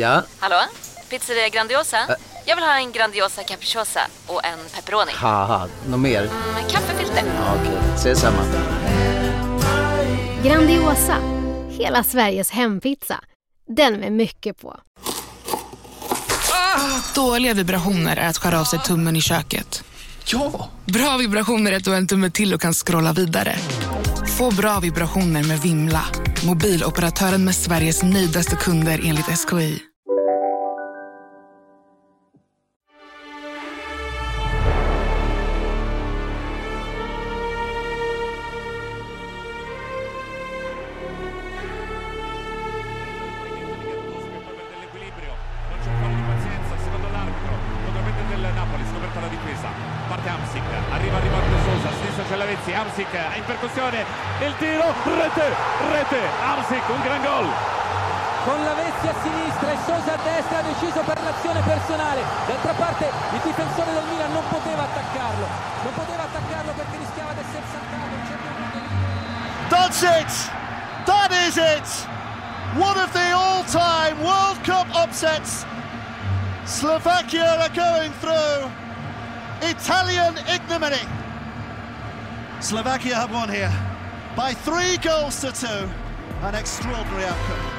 Ja? Hallå? Pizzeria Grandiosa? Ä Jag vill ha en Grandiosa capriciosa och en pepperoni. Haha, något mer? Mm, kaffefilter. Ja, Okej, okay. ses samma. Grandiosa, hela Sveriges hempizza. Den med mycket på. Ah, dåliga vibrationer är att skära av sig tummen i köket. Ja! Bra vibrationer är att du har en tumme till och kan scrolla vidare. Få bra vibrationer med Vimla. Mobiloperatören med Sveriges nöjdaste kunder enligt SKI. Upsets. Slovakia are going through. Italian ignominy. Slovakia have won here by three goals to two. An extraordinary outcome.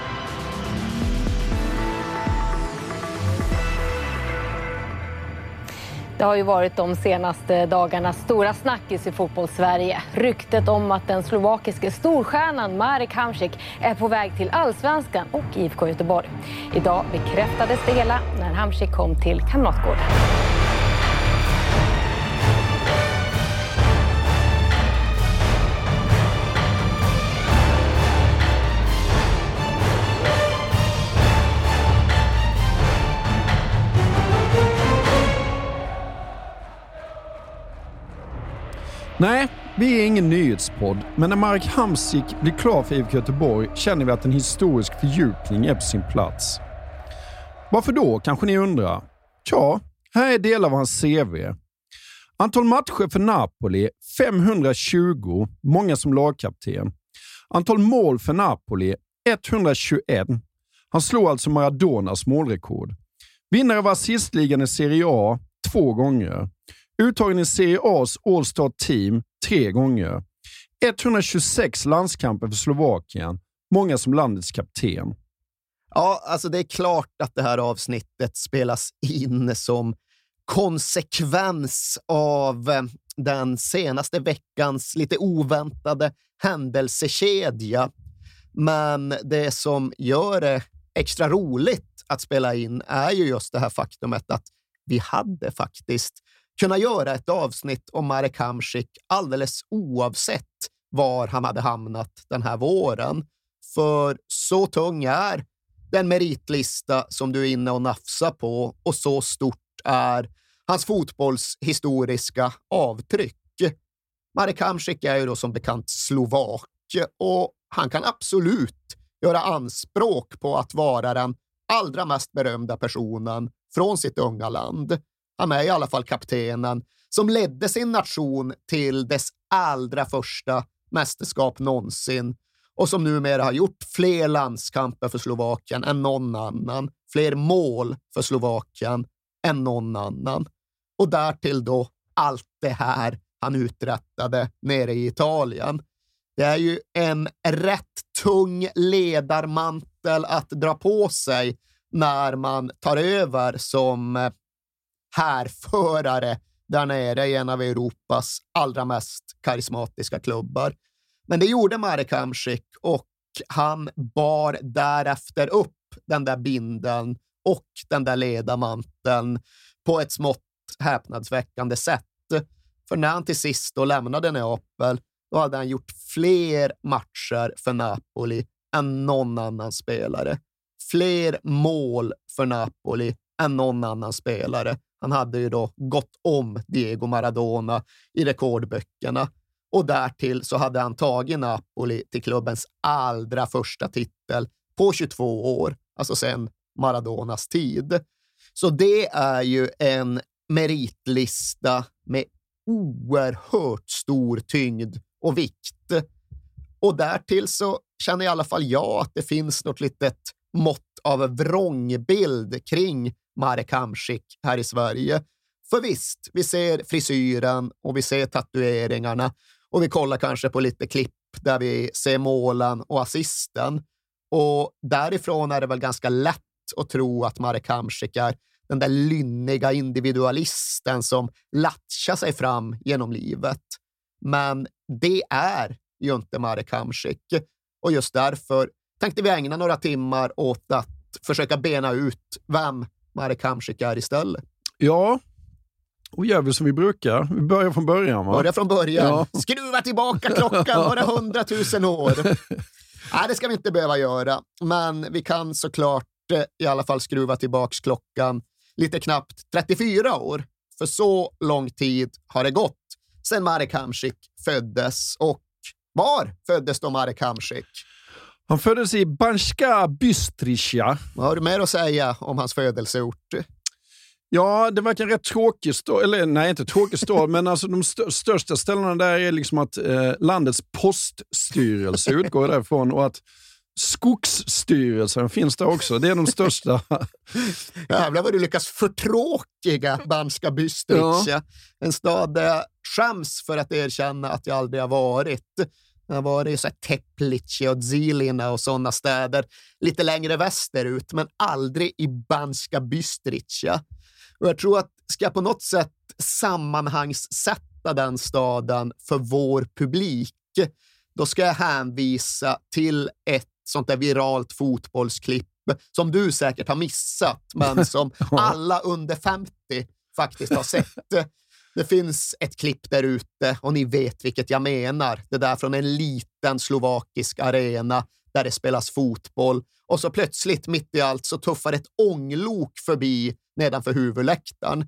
Det har ju varit de senaste dagarnas stora snackis i fotbollssverige. Ryktet om att den slovakiske storstjärnan Marek Hamsik är på väg till allsvenskan och IFK Göteborg. Idag bekräftades det hela när Hamsik kom till Kamratgården. Nej, vi är ingen nyhetspodd, men när Marek Hamsik blir klar för IFK Göteborg känner vi att en historisk fördjupning är på sin plats. Varför då, kanske ni undrar? Tja, här är delar av hans CV. Antal matcher för Napoli 520, många som lagkapten. Antal mål för Napoli 121. Han slår alltså Maradonas målrekord. Vinnare av assistligan i Serie A två gånger. Uttagen i Serie A's All-Star Team tre gånger. 126 landskamper för Slovakien, många som landets kapten. Ja, alltså det är klart att det här avsnittet spelas in som konsekvens av eh, den senaste veckans lite oväntade händelsekedja. Men det som gör det extra roligt att spela in är ju just det här faktumet att vi hade faktiskt kunna göra ett avsnitt om Marek Hamsik alldeles oavsett var han hade hamnat den här våren. För så tung är den meritlista som du är inne och nafsar på och så stort är hans fotbollshistoriska avtryck. Marek Hamsik är ju då som bekant slovak och han kan absolut göra anspråk på att vara den allra mest berömda personen från sitt unga land. Han är i alla fall kaptenen som ledde sin nation till dess allra första mästerskap någonsin och som numera har gjort fler landskamper för Slovakien än någon annan, fler mål för Slovakien än någon annan. Och därtill då allt det här han uträttade nere i Italien. Det är ju en rätt tung ledarmantel att dra på sig när man tar över som eh, härförare där nere i en av Europas allra mest karismatiska klubbar. Men det gjorde Marek Hamsik och han bar därefter upp den där binden och den där ledarmanteln på ett smått häpnadsväckande sätt. För när han till sist då lämnade Neapel, då hade han gjort fler matcher för Napoli än någon annan spelare. Fler mål för Napoli än någon annan spelare. Han hade ju då gått om Diego Maradona i rekordböckerna och därtill så hade han tagit Napoli till klubbens allra första titel på 22 år, alltså sedan Maradonas tid. Så det är ju en meritlista med oerhört stor tyngd och vikt. Och därtill så känner i alla fall jag att det finns något litet mått av vrångbild kring Marek Hamsik här i Sverige. För visst, vi ser frisyren och vi ser tatueringarna och vi kollar kanske på lite klipp där vi ser målen och assisten. Och därifrån är det väl ganska lätt att tro att Marek Hamsik är den där lynniga individualisten som latchar sig fram genom livet. Men det är ju inte Marek Hamsik och just därför tänkte vi ägna några timmar åt att försöka bena ut vem Marek Hamsik är istället. Ja, och gör vi som vi brukar. Vi börjar från början. Va? Börja från början. Ja. Skruva tillbaka klockan några hundratusen år. Nej, det ska vi inte behöva göra, men vi kan såklart eh, i alla fall skruva tillbaka klockan lite knappt 34 år. För så lång tid har det gått sedan Marek Hamsik föddes. Och var föddes då Marek Hamsik? Han föddes i Banska Bystrica. Vad har du mer att säga om hans födelseort? Ja, det verkar rätt tråkig stad. Eller nej, inte tråkig stad, men alltså de st största ställena där är liksom att eh, landets poststyrelse utgår därifrån och att Skogsstyrelsen finns där också. Det är de största. Jävlar vad du lyckas förtråkiga Banska Bystrica. Ja. En stad där jag skäms för att erkänna att jag aldrig har varit. Jag har varit i Teplice och Zilina och sådana städer lite längre västerut, men aldrig i Banska Bystrica. Och jag tror att ska jag på något sätt sammanhangssätta den staden för vår publik, då ska jag hänvisa till ett sånt där viralt fotbollsklipp som du säkert har missat, men som alla under 50 faktiskt har sett. Det finns ett klipp där ute och ni vet vilket jag menar. Det där från en liten slovakisk arena där det spelas fotboll och så plötsligt mitt i allt så tuffar ett ånglok förbi nedanför huvudläktaren.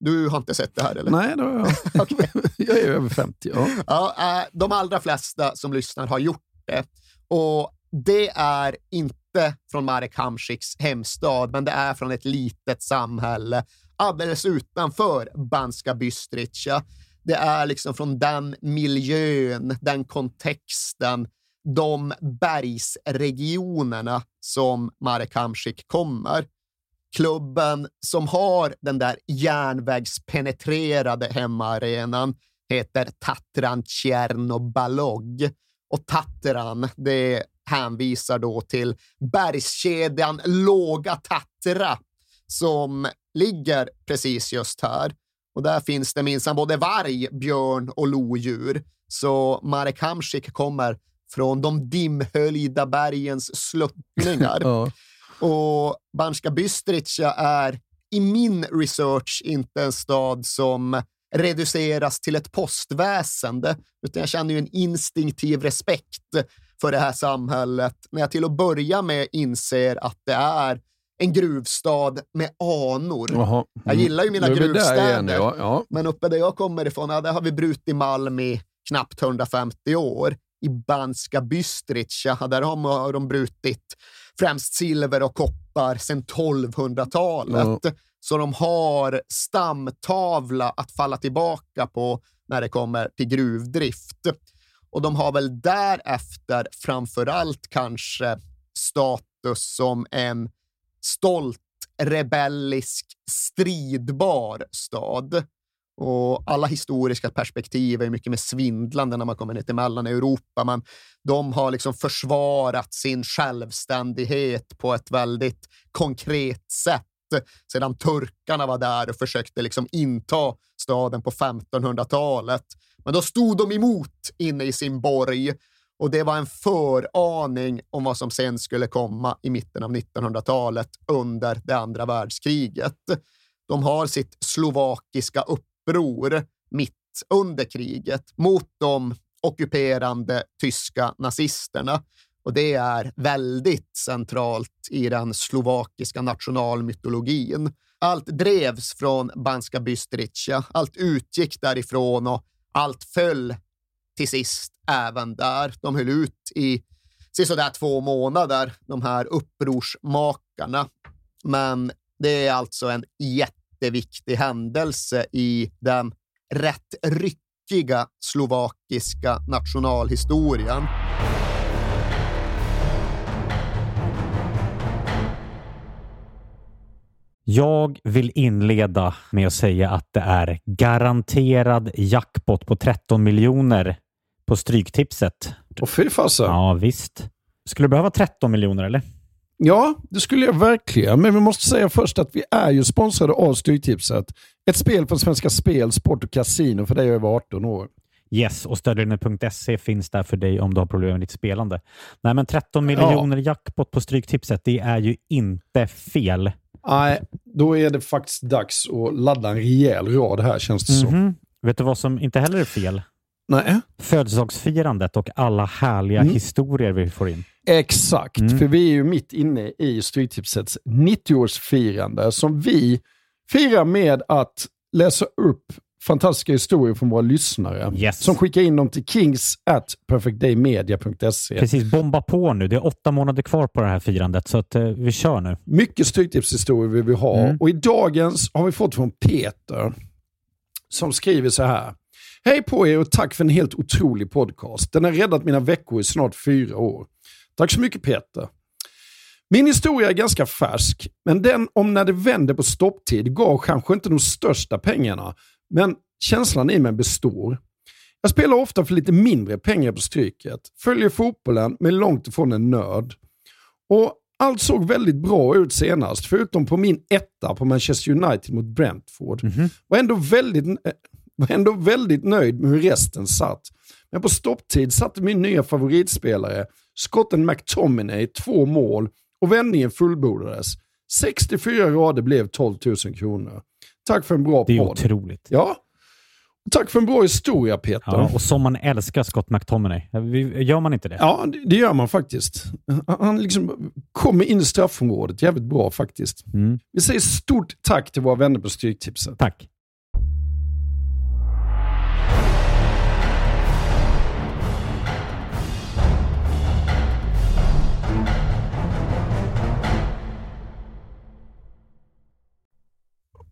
Du har inte sett det här eller? Nej, det har jag. okay. jag är över 50. Ja. Ja, äh, de allra flesta som lyssnar har gjort det och det är inte från Marek Hamsiks hemstad, men det är från ett litet samhälle alldeles utanför Banska Bystrica. Det är liksom från den miljön, den kontexten, de bergsregionerna som Marek Hamsik kommer. Klubben som har den där järnvägspenetrerade hemmaarenan heter Tatran Tjernobalog. Och Tatran, det hänvisar då till bergskedjan Låga Tatra som ligger precis just här. Och där finns det minsann både varg, björn och lodjur. Så Marek Hamsik kommer från de dimhöljda bergens sluttningar. ja. Och Banska Bystrica är i min research inte en stad som reduceras till ett postväsende, utan jag känner ju en instinktiv respekt för det här samhället när jag till att börja med inser att det är en gruvstad med anor. Mm. Jag gillar ju mina gruvstäder, igen, ja. Ja. men uppe där jag kommer ifrån, ja, där har vi brutit malm i knappt 150 år. I Banska Bystrica, där har de brutit främst silver och koppar sedan 1200-talet. Ja. Så de har stamtavla att falla tillbaka på när det kommer till gruvdrift. Och de har väl därefter framför allt kanske status som en stolt, rebellisk, stridbar stad. Och alla historiska perspektiv är mycket mer svindlande när man kommer ner till Mellaneuropa. Men de har liksom försvarat sin självständighet på ett väldigt konkret sätt sedan turkarna var där och försökte liksom inta staden på 1500-talet. Men då stod de emot inne i sin borg och det var en föraning om vad som sen skulle komma i mitten av 1900-talet under det andra världskriget. De har sitt slovakiska uppror mitt under kriget mot de ockuperande tyska nazisterna. Och det är väldigt centralt i den slovakiska nationalmytologin. Allt drevs från Banska Bystrica, allt utgick därifrån och allt föll till sist även där. De höll ut i sådär två månader, de här upprorsmakarna. Men det är alltså en jätteviktig händelse i den rätt ryckiga slovakiska nationalhistorien. Jag vill inleda med att säga att det är garanterad jackpot på 13 miljoner på Stryktipset. Och fy fasen. Ja, visst. Skulle du behöva 13 miljoner eller? Ja, det skulle jag verkligen. Men vi måste säga först att vi är ju sponsrade av Stryktipset. Ett spel från Svenska Spel, Sport och Casino för dig över 18 år. Yes, och stödlinjen.se finns där för dig om du har problem med ditt spelande. Nej, men 13 miljoner ja. jackpot på Stryktipset, det är ju inte fel. Nej, då är det faktiskt dags att ladda en rejäl rad här känns det mm -hmm. som. Vet du vad som inte heller är fel? Nej. Födelsedagsfirandet och alla härliga mm. historier vi får in. Exakt, mm. för vi är ju mitt inne i Stryktipsets 90-årsfirande som vi firar med att läsa upp fantastiska historier från våra lyssnare. Yes. Som skickar in dem till kings at perfectdaymedia.se. Precis, bomba på nu. Det är åtta månader kvar på det här firandet, så att, uh, vi kör nu. Mycket Stryktipshistorier vill vi ha. Mm. Och i dagens har vi fått från Peter som skriver så här. Hej på er och tack för en helt otrolig podcast. Den har räddat mina veckor i snart fyra år. Tack så mycket Peter. Min historia är ganska färsk, men den om när det vände på stopptid gav kanske inte de största pengarna, men känslan i mig består. Jag spelar ofta för lite mindre pengar på Stryket, följer fotbollen men långt ifrån en nörd. Och allt såg väldigt bra ut senast, förutom på min etta på Manchester United mot Brentford. Mm -hmm. Var ändå väldigt, eh, var ändå väldigt nöjd med hur resten satt. Men på stopptid satte min nya favoritspelare, skotten McTominay, två mål och vändningen fullbordades. 64 rader blev 12 000 kronor. Tack för en bra podd. Det är podd. otroligt. Ja. Tack för en bra historia Peter. Ja, och som man älskar Scott McTominay. Gör man inte det? Ja, det gör man faktiskt. Han liksom kommer in i straffområdet jävligt bra faktiskt. Mm. Vi säger stort tack till våra vänner på Stryktipset. Tack.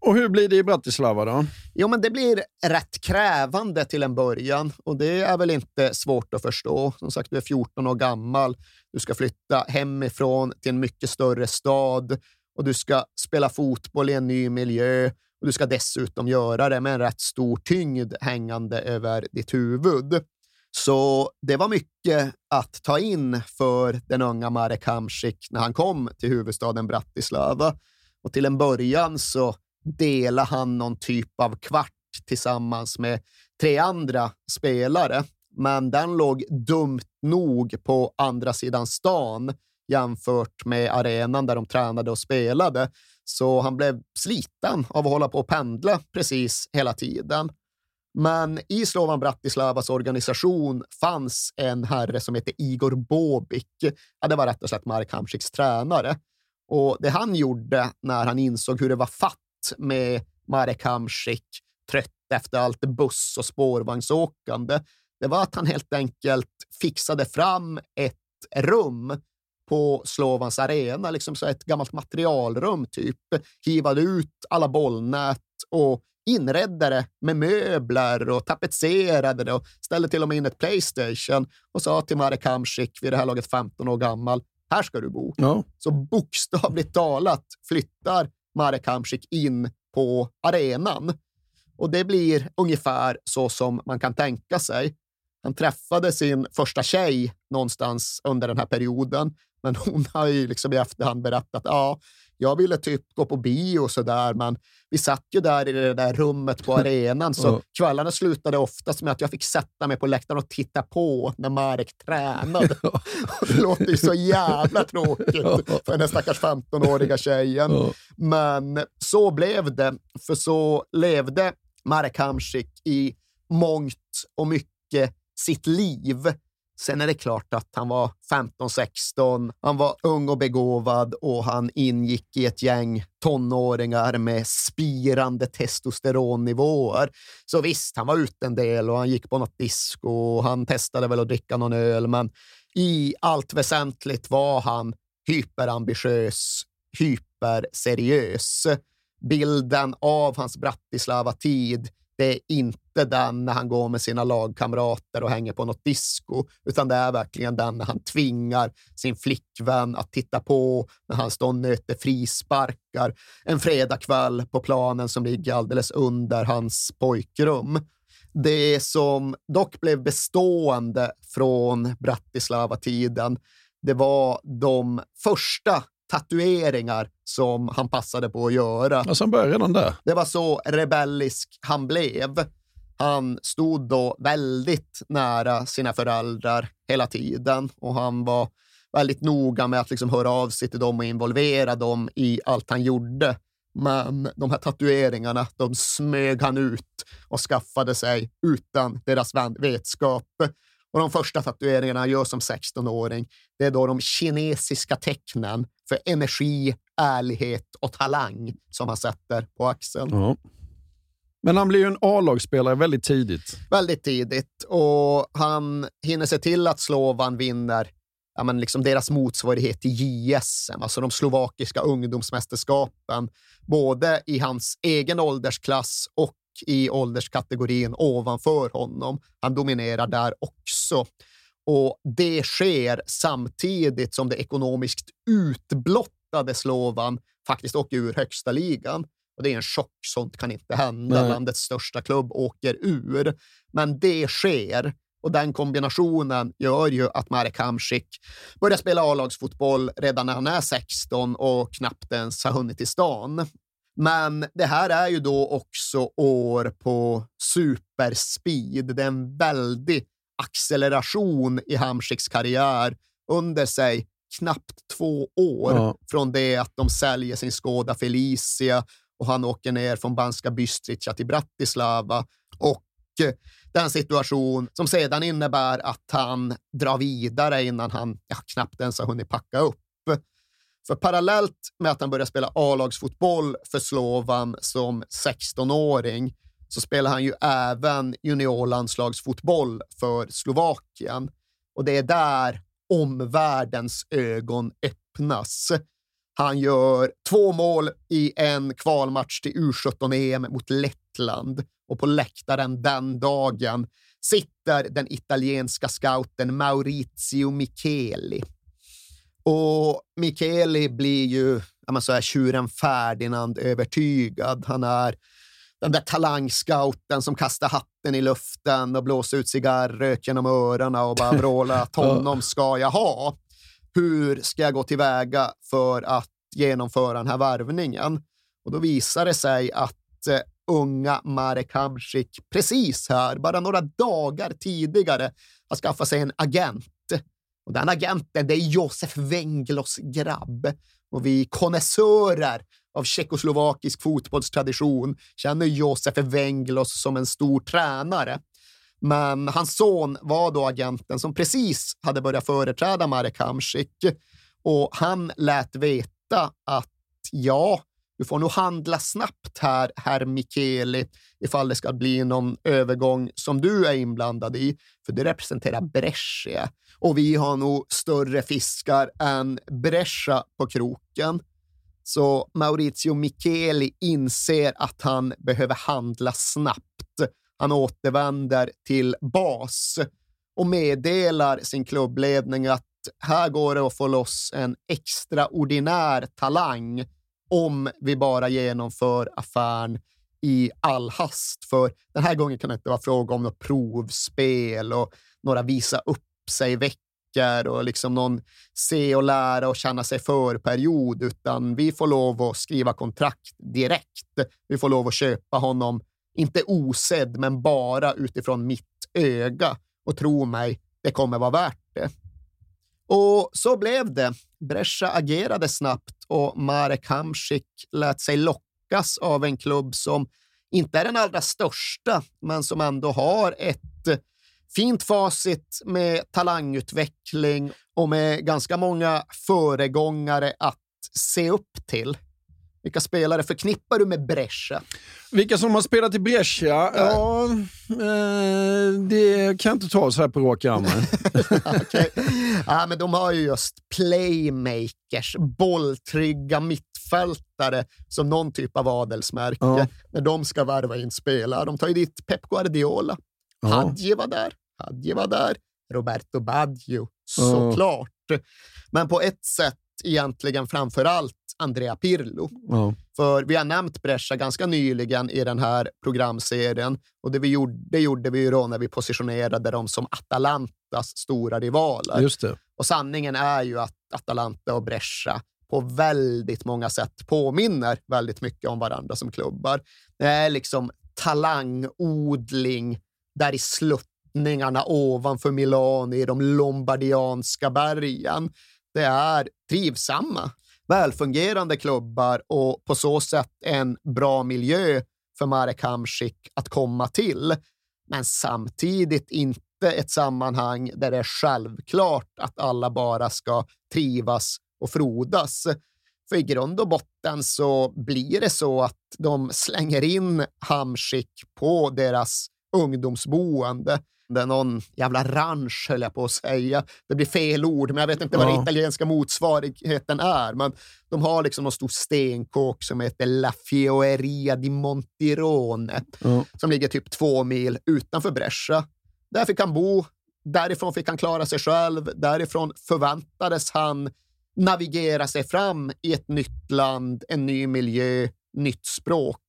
Och hur blir det i Bratislava då? Jo, men det blir rätt krävande till en början och det är väl inte svårt att förstå. Som sagt, du är 14 år gammal. Du ska flytta hemifrån till en mycket större stad och du ska spela fotboll i en ny miljö och du ska dessutom göra det med en rätt stor tyngd hängande över ditt huvud. Så det var mycket att ta in för den unga Marek Hamsik när han kom till huvudstaden Bratislava. Och till en början så delade han någon typ av kvart tillsammans med tre andra spelare. Men den låg dumt nog på andra sidan stan jämfört med arenan där de tränade och spelade. Så han blev sliten av att hålla på och pendla precis hela tiden. Men i Slovan Bratislavas organisation fanns en herre som hette Igor Bobik. Ja, det var rätt och slätt Marek Hamsiks tränare. Och det han gjorde när han insåg hur det var fatt med Marek Hamsik, trött efter allt buss och spårvagnsåkande, det var att han helt enkelt fixade fram ett rum på Slovans arena, liksom så ett gammalt materialrum typ, hivade ut alla bollnät och inredde det med möbler och tapetserade det och ställde till och med in ett Playstation och sa till Marek Hamsik, vid det här laget 15 år gammal, här ska du bo. Ja. Så bokstavligt talat flyttar Marek Hamsik in på arenan. Och det blir ungefär så som man kan tänka sig. Han träffade sin första tjej någonstans under den här perioden, men hon har ju liksom i efterhand berättat ja, jag ville typ gå på bio och sådär, men vi satt ju där i det där rummet på arenan, så kvällarna slutade oftast med att jag fick sätta mig på läktaren och titta på när Marek tränade. det låter ju så jävla tråkigt för den stackars 15-åriga tjejen. Men så blev det, för så levde Marek Hamsik i mångt och mycket sitt liv Sen är det klart att han var 15-16, han var ung och begåvad och han ingick i ett gäng tonåringar med spirande testosteronnivåer. Så visst, han var ute en del och han gick på något disco och han testade väl att dricka någon öl, men i allt väsentligt var han hyperambitiös, hyperseriös. Bilden av hans Bratislava-tid det är inte den när han går med sina lagkamrater och hänger på något disco, utan det är verkligen den när han tvingar sin flickvän att titta på när han står och nöter frisparkar en fredagkväll på planen som ligger alldeles under hans pojkrum. Det som dock blev bestående från Bratislava-tiden, det var de första tatueringar som han passade på att göra. Alltså han började redan där? Det var så rebellisk han blev. Han stod då väldigt nära sina föräldrar hela tiden och han var väldigt noga med att liksom höra av sig till dem och involvera dem i allt han gjorde. Men de här tatueringarna, de smög han ut och skaffade sig utan deras vetskap. Och de första tatueringarna han gör som 16-åring, det är då de kinesiska tecknen för energi, ärlighet och talang som han sätter på axeln. Mm. Men han blir ju en A-lagsspelare väldigt tidigt. Väldigt tidigt och han hinner se till att Slovan vinner ja, men liksom deras motsvarighet till JSM, alltså de slovakiska ungdomsmästerskapen, både i hans egen åldersklass och i ålderskategorin ovanför honom. Han dominerar där också. Och det sker samtidigt som det ekonomiskt utblottade Slovan faktiskt åker ur högsta ligan. Och det är en chock, sånt kan inte hända. Nej. Landets största klubb åker ur. Men det sker. Och den kombinationen gör ju att Marek Hamsik börjar spela A-lagsfotboll redan när han är 16 och knappt ens har hunnit till stan. Men det här är ju då också år på superspeed. Det är en väldig acceleration i Hamsiks karriär under sig knappt två år ja. från det att de säljer sin Skoda Felicia och han åker ner från Banska Bystrica till Bratislava och eh, den situation som sedan innebär att han drar vidare innan han ja, knappt ens har hunnit packa upp. För parallellt med att han börjar spela A-lagsfotboll för Slovan som 16-åring så spelar han ju även juniorlandslagsfotboll för Slovakien. Och det är där omvärldens ögon öppnas. Han gör två mål i en kvalmatch till U17-EM mot Lettland och på läktaren den dagen sitter den italienska scouten Maurizio Micheli. Och Micheli blir ju ja, så här, tjuren Ferdinand övertygad. Han är den där talangscouten som kastar hatten i luften och blåser ut cigarrök genom öronen och bara vrålar att honom ska jag ha. Hur ska jag gå tillväga för att genomföra den här värvningen? Och då visar det sig att eh, unga Marek Hamsik precis här, bara några dagar tidigare, har skaffat sig en agent. Och den agenten, det är Josef Wenglos grabb. Och vi konnässörer av tjeckoslovakisk fotbollstradition känner Josef Wenglos som en stor tränare. Men hans son var då agenten som precis hade börjat företräda Marek Hamsik och han lät veta att ja, du får nog handla snabbt här, herr Mikeli, ifall det ska bli någon övergång som du är inblandad i, för du representerar Brescia och vi har nog större fiskar än Brescia på kroken. Så Maurizio Micheli inser att han behöver handla snabbt. Han återvänder till bas och meddelar sin klubbledning att här går det att få loss en extraordinär talang om vi bara genomför affären i all hast. För den här gången kan det inte vara fråga om något provspel och några visa upp sig veckor och liksom någon se och lära och känna sig för-period, utan vi får lov att skriva kontrakt direkt. Vi får lov att köpa honom, inte osedd, men bara utifrån mitt öga. Och tro mig, det kommer vara värt det. Och så blev det. Brescia agerade snabbt och Marek Hamsik lät sig lockas av en klubb som inte är den allra största, men som ändå har ett fint facit med talangutveckling och med ganska många föregångare att se upp till. Vilka spelare förknippar du med Brescia? Vilka som har spelat i Brescia? Ja, eh, det kan jag inte ta så här på rak arm. okay. ja, men de har ju just playmakers, bolltrygga mittfältare som någon typ av adelsmärke ja. när de ska värva in spelare. De tar ju dit Pep Guardiola. Ja. Hadji var där. Hadji var där. Roberto Baggio, såklart. Ja. Men på ett sätt egentligen framför allt Andrea Pirlo. Ja. För vi har nämnt Brescia ganska nyligen i den här programserien och det, vi gjorde, det gjorde vi ju då när vi positionerade dem som Atalantas stora rivaler. Just det. Och sanningen är ju att Atalanta och Brescia på väldigt många sätt påminner väldigt mycket om varandra som klubbar. Det är liksom talangodling där i sluttningarna ovanför Milano i de lombardianska bergen. Det är trivsamma välfungerande klubbar och på så sätt en bra miljö för Marek Hamsik att komma till. Men samtidigt inte ett sammanhang där det är självklart att alla bara ska trivas och frodas. För i grund och botten så blir det så att de slänger in Hamsik på deras ungdomsboende det är någon jävla ranch, höll jag på att säga. Det blir fel ord, men jag vet inte ja. vad den italienska motsvarigheten är. Men de har liksom någon stor stenkåk som heter La Fioeria di Montirone, ja. som ligger typ två mil utanför Brescia. Där fick han bo, därifrån fick han klara sig själv, därifrån förväntades han navigera sig fram i ett nytt land, en ny miljö, nytt språk.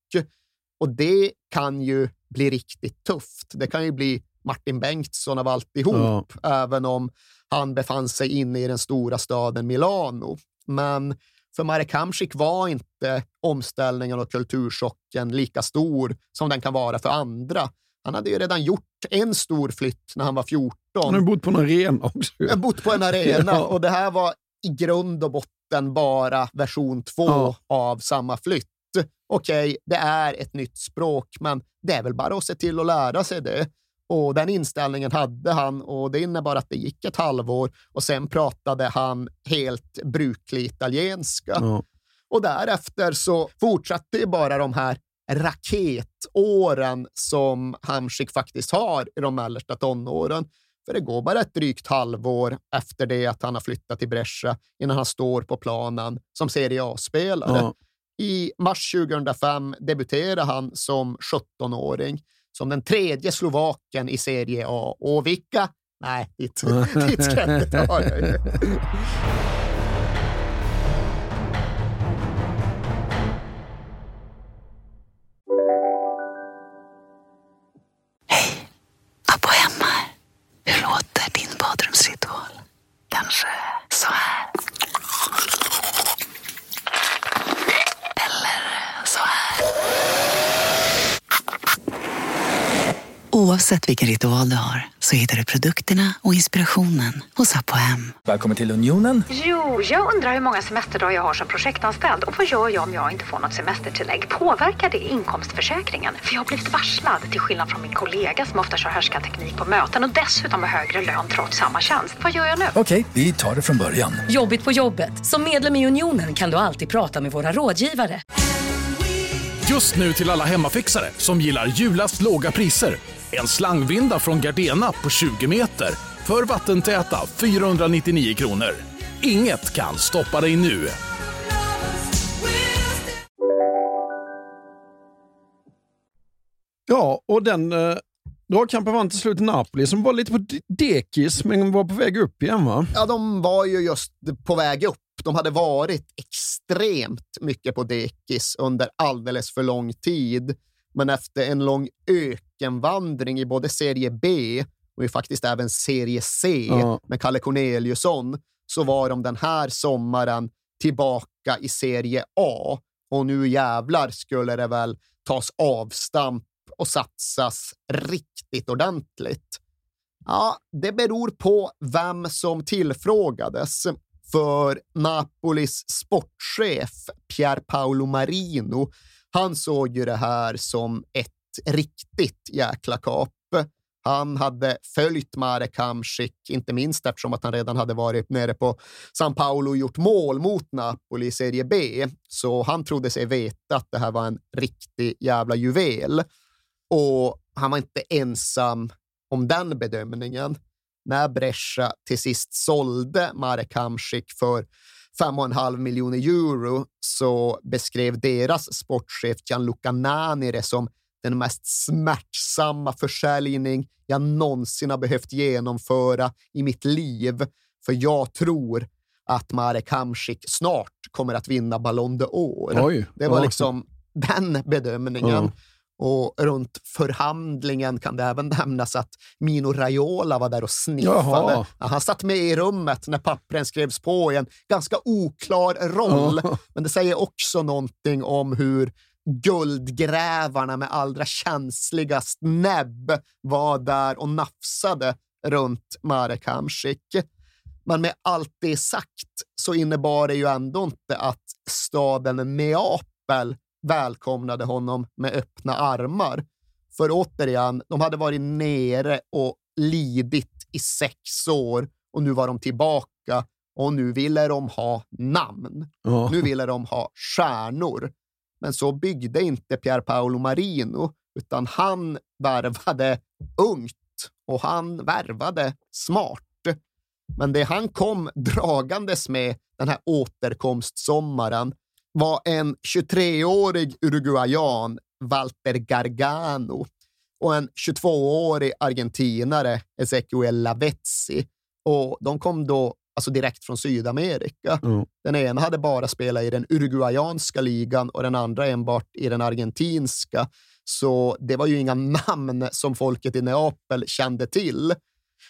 Och det kan ju bli riktigt tufft. Det kan ju bli Martin Bengtsson av alltihop, ja. även om han befann sig inne i den stora staden Milano. Men för Marek Hamsik var inte omställningen och kulturchocken lika stor som den kan vara för andra. Han hade ju redan gjort en stor flytt när han var 14. Han har bott på en arena också. Jag har bott på en arena ja. och det här var i grund och botten bara version två ja. av samma flytt. Okej, okay, det är ett nytt språk, men det är väl bara att se till att lära sig det. Och Den inställningen hade han och det innebar att det gick ett halvår och sen pratade han helt bruklig italienska. Ja. Och därefter så fortsatte ju bara de här raketåren som Hamsik faktiskt har i de mellersta tonåren. För det går bara ett drygt halvår efter det att han har flyttat till Brescia innan han står på planen som Serie A-spelare. Ja. I mars 2005 debuterade han som 17-åring som den tredje slovaken i Serie A. Och vilka? Nej, dit, dit ska jag inte ta Oavsett vilken ritual du har så hittar du produkterna och inspirationen hos Apohem. Välkommen till Unionen. Jo, jag undrar hur många semesterdagar jag har som projektanställd och vad gör jag om jag inte får något semestertillägg? Påverkar det inkomstförsäkringen? För jag har blivit varslad, till skillnad från min kollega som ofta kör teknik på möten och dessutom har högre lön trots samma tjänst. Vad gör jag nu? Okej, vi tar det från början. Jobbigt på jobbet. Som medlem i Unionen kan du alltid prata med våra rådgivare. Just nu till alla hemmafixare som gillar julast låga priser. En slangvinda från Gardena på 20 meter för vattentäta 499 kronor. Inget kan stoppa dig nu. Ja, och den eh, dragkampen vann till slut Napoli som var lite på dekis men var på väg upp igen va? Ja, de var ju just på väg upp. De hade varit extremt mycket på dekis under alldeles för lång tid. Men efter en lång ökenvandring i både serie B och i faktiskt även serie C ja. med Kalle Corneliusson så var de den här sommaren tillbaka i serie A. Och nu jävlar skulle det väl tas avstamp och satsas riktigt ordentligt. Ja, det beror på vem som tillfrågades. För Napolis sportchef Pier Paolo Marino han såg ju det här som ett riktigt jäkla kap. Han hade följt Marek Hamsik, inte minst eftersom att han redan hade varit nere på San Paolo och gjort mål mot Napoli i Serie B. Så han trodde sig veta att det här var en riktig jävla juvel. Och han var inte ensam om den bedömningen. När Brescia till sist sålde Marek Hamsik för 5,5 miljoner euro så beskrev deras sportchef Gianluca Nani det som den mest smärtsamma försäljning jag någonsin har behövt genomföra i mitt liv. För jag tror att Marek Hamsik snart kommer att vinna Ballon d'Or. Det var Ja. liksom den bedömningen. Ja. Och runt förhandlingen kan det även nämnas att Mino Raiola var där och sniffade. Ja, Han satt med i rummet när pappren skrevs på i en ganska oklar roll. Ja. Men det säger också någonting om hur guldgrävarna med allra känsligast näbb var där och nafsade runt Marek Hamsik. Men med allt det sagt så innebar det ju ändå inte att staden Neapel välkomnade honom med öppna armar. För återigen, de hade varit nere och lidit i sex år och nu var de tillbaka och nu ville de ha namn. Ja. Nu ville de ha stjärnor. Men så byggde inte Pier Paolo Marino, utan han värvade ungt och han värvade smart. Men det han kom dragandes med den här återkomstsommaren var en 23-årig uruguayan, Walter Gargano, och en 22-årig argentinare, Ezequiel Lavezzi. Och de kom då alltså direkt från Sydamerika. Mm. Den ena hade bara spelat i den uruguayanska ligan och den andra enbart i den argentinska. Så det var ju inga namn som folket i Neapel kände till.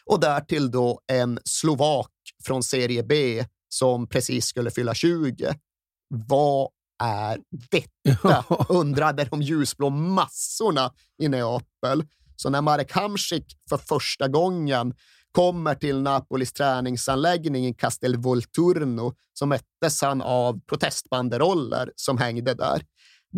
Och därtill då en slovak från Serie B som precis skulle fylla 20. Vad är detta? undrade de ljusblå massorna i Neapel. Så när Marek Hamsik för första gången kommer till Napolis träningsanläggning i Castel Volturno så möttes han av protestbanderoller som hängde där.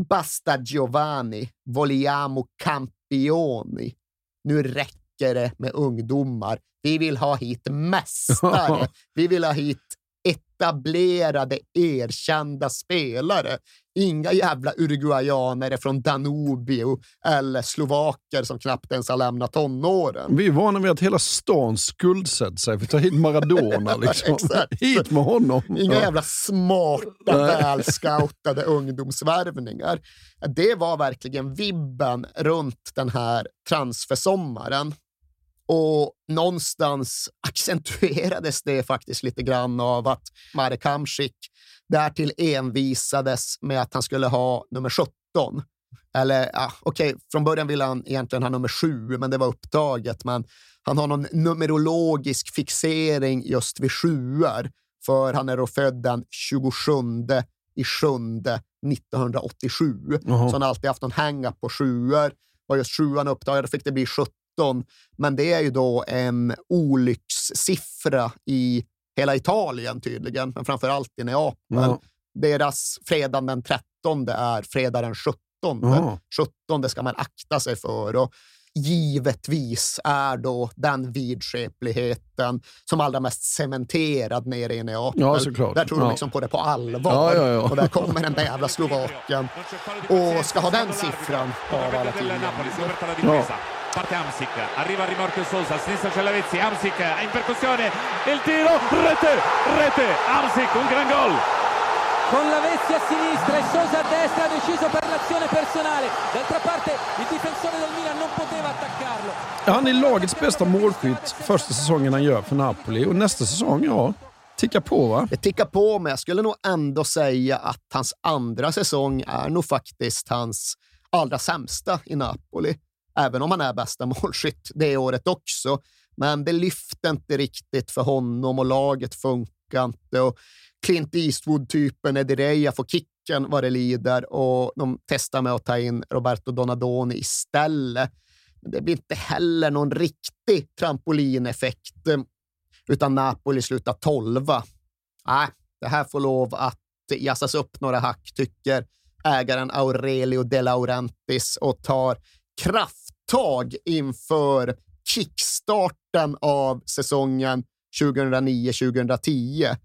Basta Giovanni, vogliamo campioni. Nu räcker det med ungdomar. Vi vill ha hit mästare. Vi vill ha hit etablerade, erkända spelare. Inga jävla uruguayanare från Danubio eller slovaker som knappt ens har lämnat tonåren. Vi är vana vid att hela stan skuldsätter sig för att ta hit Maradona. Liksom. Hit med honom. Inga Ja. jävla smarta, välscoutade ungdomsvärvningar. Det var verkligen vibben runt den här transfersommaren. Och någonstans accentuerades det faktiskt lite grann av att Marek Hamsik därtill envisades med att han skulle ha nummer 17. Eller ja, okej, från början ville han egentligen ha nummer 7, men det var upptaget. Men han har någon numerologisk fixering just vid sjuor, för han är då född den 27 i 7 1987. Jaha. Så han har alltid haft någon hang-up på sjuor. Var just sjuan då fick det bli 17. Men det är ju då en olyckssiffra i hela Italien tydligen, men framför allt i Neapel. Ja. Deras fredag den 13 är fredag den 17. Jaha. 17 ska man akta sig för. Och givetvis är då den vidskepligheten som allra mest cementerad nere i Neapel. Ja, såklart. Där tror de Ja. liksom på det på allvar. Ja, ja, ja. Och där kommer den där jävla slovaken och ska ha den siffran av alla Napoli Parte Amsic, arriva il rimorchio Sosa, a sinistra c'è Lavezzi, Amsic in percussione, il tiro, rete, rete, Amsic, un gran gol. Con Lavezzi a sinistra e Sosa a destra ha deciso per l'azione personale. D'altra parte il difensore del Milan non poteva attaccarlo. Han är lagets bästa målskytt första säsongen han gör för Napoli. Och nästa säsong, ja, tickar på va? Det tickar på, men jag skulle nog ändå säga att hans andra säsong är nog faktiskt hans allra sämsta i Napoli. Även om han är bästa målskytt det året också. Men det lyfte inte riktigt för honom och laget funkar inte. Och Clint Eastwood-typen Edereia får kicken vad det lider och de testar med att ta in Roberto Donadoni istället. Men det blir inte heller någon riktig trampolineffekt, eh, utan Napoli slutar tolva. Nej, det här får lov att jassas upp några hack, tycker ägaren Aurelio De Laurentis och tar kraft tag inför kickstarten av säsongen 2009-2010.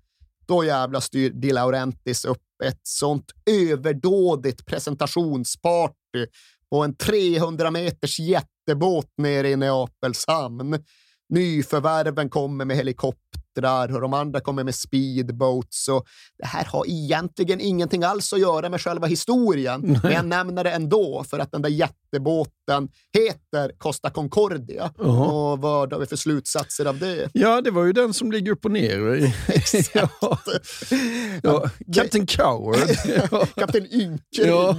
Då jävla styr Di Laurentiis upp ett sånt överdådigt presentationsparty på en 300 meters jättebåt nere i Neapels hamn. Nyförvärven kommer med helikoptrar och de andra kommer med speedboats. Och det här har egentligen ingenting alls att göra med själva historien, Nej. men jag nämner det ändå för att den där jättebåten heter Costa Concordia. Uh -huh. Och vad har vi för slutsatser av det? Ja, det var ju den som ligger upp och ner. Exakt. ja. Ja. Captain Coward. Kapten Ynkring. Ja.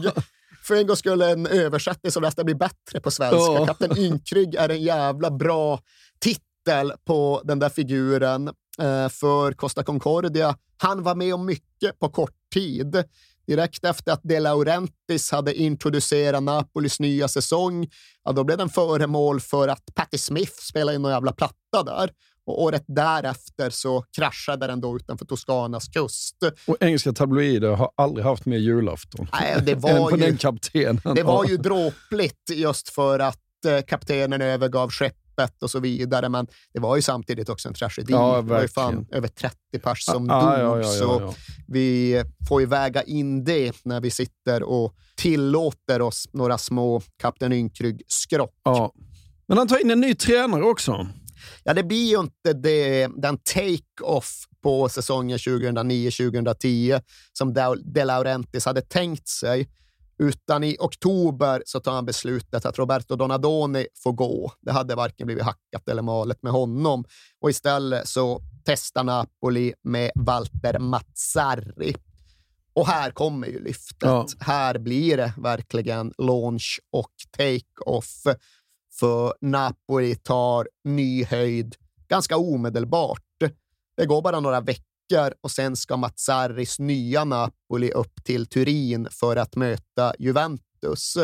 För en gång skulle en översättning som nästan blir bättre på svenska. Ja. Kapten Ynkrygg är en jävla bra titel på den där figuren eh, för Costa Concordia. Han var med om mycket på kort tid. Direkt efter att De Laurentiis hade introducerat Napolis nya säsong, ja, då blev den föremål för att Patti Smith spelade in någon jävla platta där. Och året därefter så kraschade den då utanför Toscanas kust. Och engelska tabloider har aldrig haft mer julafton Nej, det var på ju, den kaptenen. Det var ju dråpligt just för att eh, kaptenen övergav skeppet och så vidare. Men det var ju samtidigt också en tragedi. Ja, det var ju fan över 30 pers som ja, dog. Ja, ja, så vi får ju väga in det när vi sitter och tillåter oss några små Kapten Ynkrygg-skrock. Men han tar in en ny tränare också. Ja, det blir ju inte det, den take-off på säsongen 2009-2010 som De Laurentiis hade tänkt sig. Utan i oktober så tar han beslutet att Roberto Donadoni får gå. Det hade varken blivit hackat eller malet med honom. Och istället så testar Napoli med Walter Mazzarri. Och här kommer ju lyftet. Ja. Här blir det verkligen launch och take-off. För Napoli tar ny höjd ganska omedelbart. Det går bara några veckor och sen ska Mazzaris nya Napoli upp till Turin för att möta Juventus.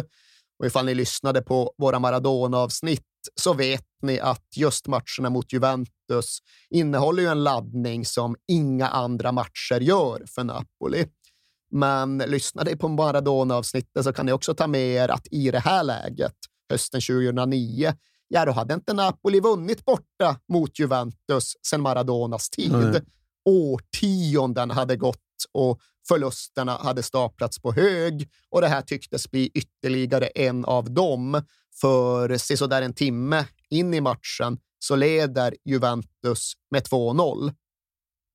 Och ifall ni lyssnade på våra Maradona-avsnitt så vet ni att just matcherna mot Juventus innehåller ju en laddning som inga andra matcher gör för Napoli. Men lyssnade ni på Maradona-avsnittet så kan ni också ta med er att i det här läget, hösten 2009, ja, då hade inte Napoli vunnit borta mot Juventus sedan Maradonas tid. Mm årtionden hade gått och förlusterna hade staplats på hög och det här tycktes bli ytterligare en av dem. För sisådär en timme in i matchen så leder Juventus med 2-0.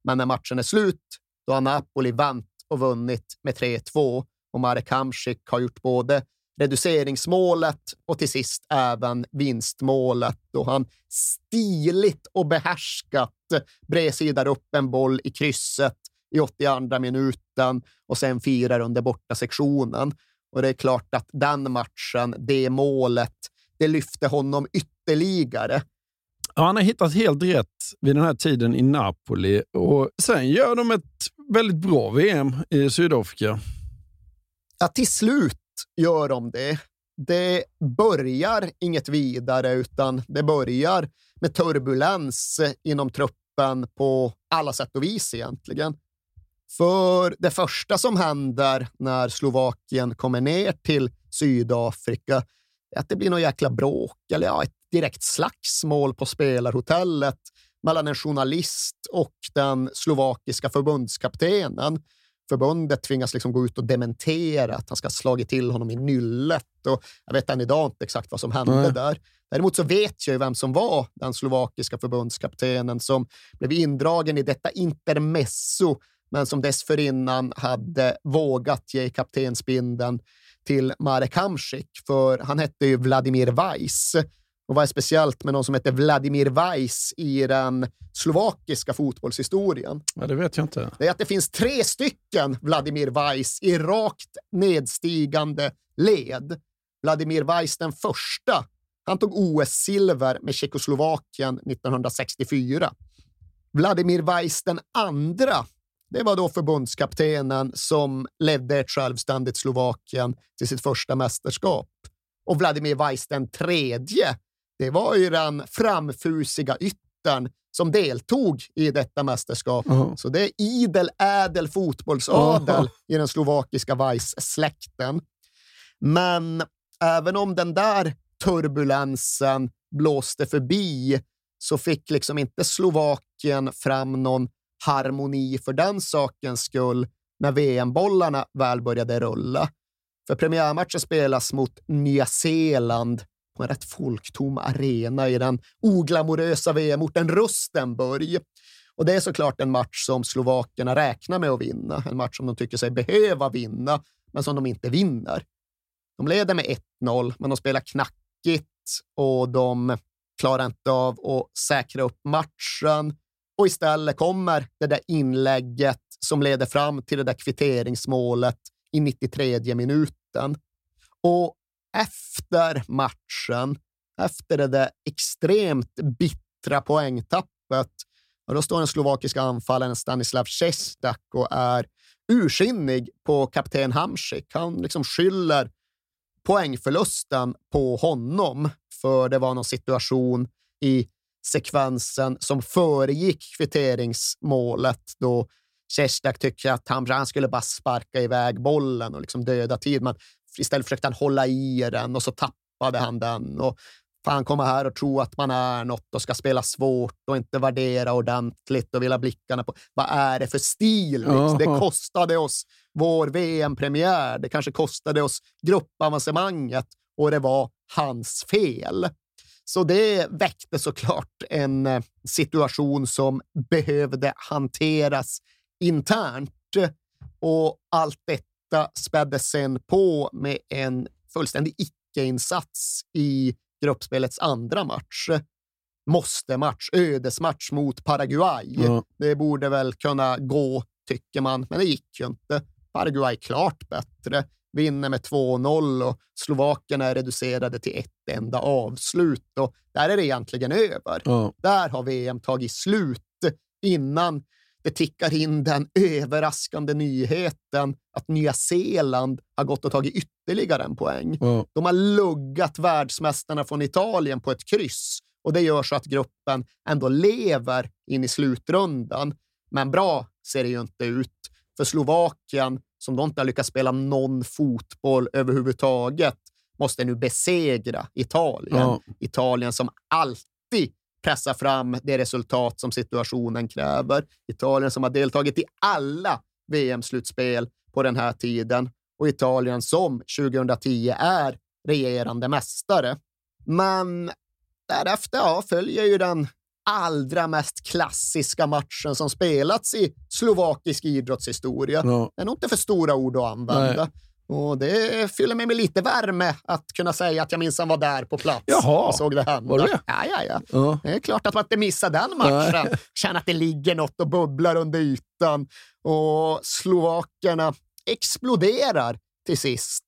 Men när matchen är slut, då har Napoli vänt och vunnit med 3-2 och Marek Hamsik har gjort både reduceringsmålet och till sist även vinstmålet då han stiligt och behärskat bredsidar upp en boll i krysset i 82 minuten och sen firar under borta sektionen. Och det är klart att den matchen, det målet, det lyfte honom ytterligare. Ja, han har hittat helt rätt vid den här tiden i Napoli och sen gör de ett väldigt bra VM i Sydafrika. Ja, till slut gör de det. Det börjar inget vidare, utan det börjar med turbulens inom truppen på alla sätt och vis egentligen. För det första som händer när Slovakien kommer ner till Sydafrika är att det blir något jäkla bråk, eller ja, ett direkt slagsmål på spelarhotellet mellan en journalist och den slovakiska förbundskaptenen förbundet tvingas liksom gå ut och dementera att han ska ha slagit till honom i nyllet. Och jag vet än idag inte exakt vad som hände mm. där. Däremot så vet jag ju vem som var den slovakiska förbundskaptenen som blev indragen i detta intermesso, men som dessförinnan hade vågat ge kaptensbindeln till Marek Hamsik, för han hette ju Vladimir Weiss och vad är speciellt med någon som heter Vladimir Weiss i den slovakiska fotbollshistorien? Ja, det vet jag inte. Det är att det finns tre stycken Vladimir Weiss i rakt nedstigande led. Vladimir Weiss den första, han tog OS-silver med Tjeckoslovakien 1964. Vladimir Weiss den andra, det var då förbundskaptenen som ledde ett självständigt Slovakien till sitt första mästerskap. Och Vladimir Weiss den tredje, det var ju den framfusiga yttern som deltog i detta mästerskap. -huh. Så det är idel, ädel fotbollsadel -huh. i den slovakiska Weiss-släkten. Men även om den där turbulensen blåste förbi så fick liksom inte Slovakien fram någon harmoni för den sakens skull när VM-bollarna väl började rulla. För premiärmatchen spelas mot Nya Zeeland på en rätt folktom arena i den oglamorösa VM-orten Rustenburg. Och det är såklart en match som slovakerna räknar med att vinna. En match som de tycker sig behöva vinna, men som de inte vinner. De leder med 1-0, men de spelar knackigt och de klarar inte av att säkra upp matchen. Och istället kommer det där inlägget som leder fram till det där kvitteringsmålet i 93 minuten. Och efter matchen, efter det där extremt bittra poängtappet, och då står den slovakiska anfallaren Stanislav Šestak och är ursinnig på kapten Hamsik. Han liksom skyller poängförlusten på honom, för det var någon situation i sekvensen som föregick kvitteringsmålet då Zestak tycker att han, han skulle bara sparka iväg bollen och liksom döda tid. Men istället försökte han hålla i den och så tappade han den. Och fan komma här och tro att man är något och ska spela svårt och inte värdera ordentligt och vilja blickarna på vad är det för stil? Liksom? Det kostade oss vår VM-premiär. Det kanske kostade oss gruppavancemanget och det var hans fel. Så det väckte såklart en eh, situation som behövde hanteras internt och allt detta späddes sen på med en fullständig icke-insats i gruppspelets andra match. Måste-match, ödesmatch mot Paraguay. Ja. Det borde väl kunna gå, tycker man, men det gick ju inte. Paraguay klart bättre, vinner med 2-0 och Slovakerna är reducerade till ett enda avslut. Och där är det egentligen över. Ja. Där har VM tagit slut innan det tickar in den överraskande nyheten att Nya Zeeland har gått och tagit ytterligare en poäng. Ja. De har luggat världsmästarna från Italien på ett kryss och det gör så att gruppen ändå lever in i slutrundan. Men bra ser det ju inte ut för Slovakien, som då inte har lyckats spela någon fotboll överhuvudtaget, måste nu besegra Italien. Ja. Italien som alltid pressa fram det resultat som situationen kräver. Italien som har deltagit i alla VM-slutspel på den här tiden och Italien som 2010 är regerande mästare. Men därefter ja, följer ju den allra mest klassiska matchen som spelats i slovakisk idrottshistoria. Ja. Det är nog inte för stora ord att använda. Nej. Och det fyller mig med lite värme att kunna säga att jag minsann var där på plats Jaha. och såg det hända. Var det? Ja, ja, ja. Ja. Det är klart att man inte missar den matchen. Nej. Känner att det ligger något och bubblar under ytan. Och slovakerna exploderar till sist.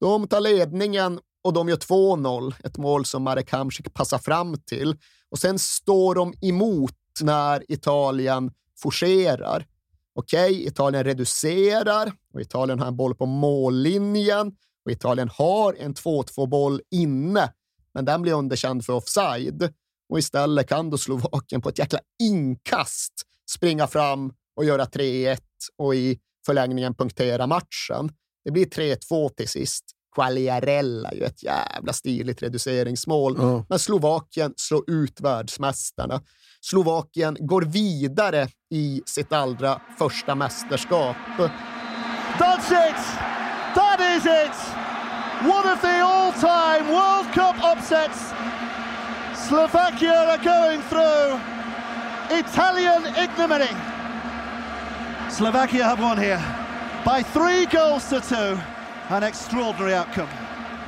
De tar ledningen och de gör 2-0. Ett mål som Marek Hamsik passar fram till. Och sen står de emot när Italien forcerar. Okej, Italien reducerar och Italien har en boll på mållinjen och Italien har en 2-2-boll inne, men den blir underkänd för offside. Och istället kan då Slovakien på ett jäkla inkast springa fram och göra 3-1 och i förlängningen punktera matchen. Det blir 3-2 till sist. Quagliarella ju ett jävla stiligt reduceringsmål. Ja. Men Slovakien slår ut världsmästarna. Slovakien går vidare i sitt allra första mästerskap. That's it! That is it! One of the all-time World Cup upsets. Slovakia are going through Italian ignominy. Slovakia have won here by three goals to two. An extraordinary outcome.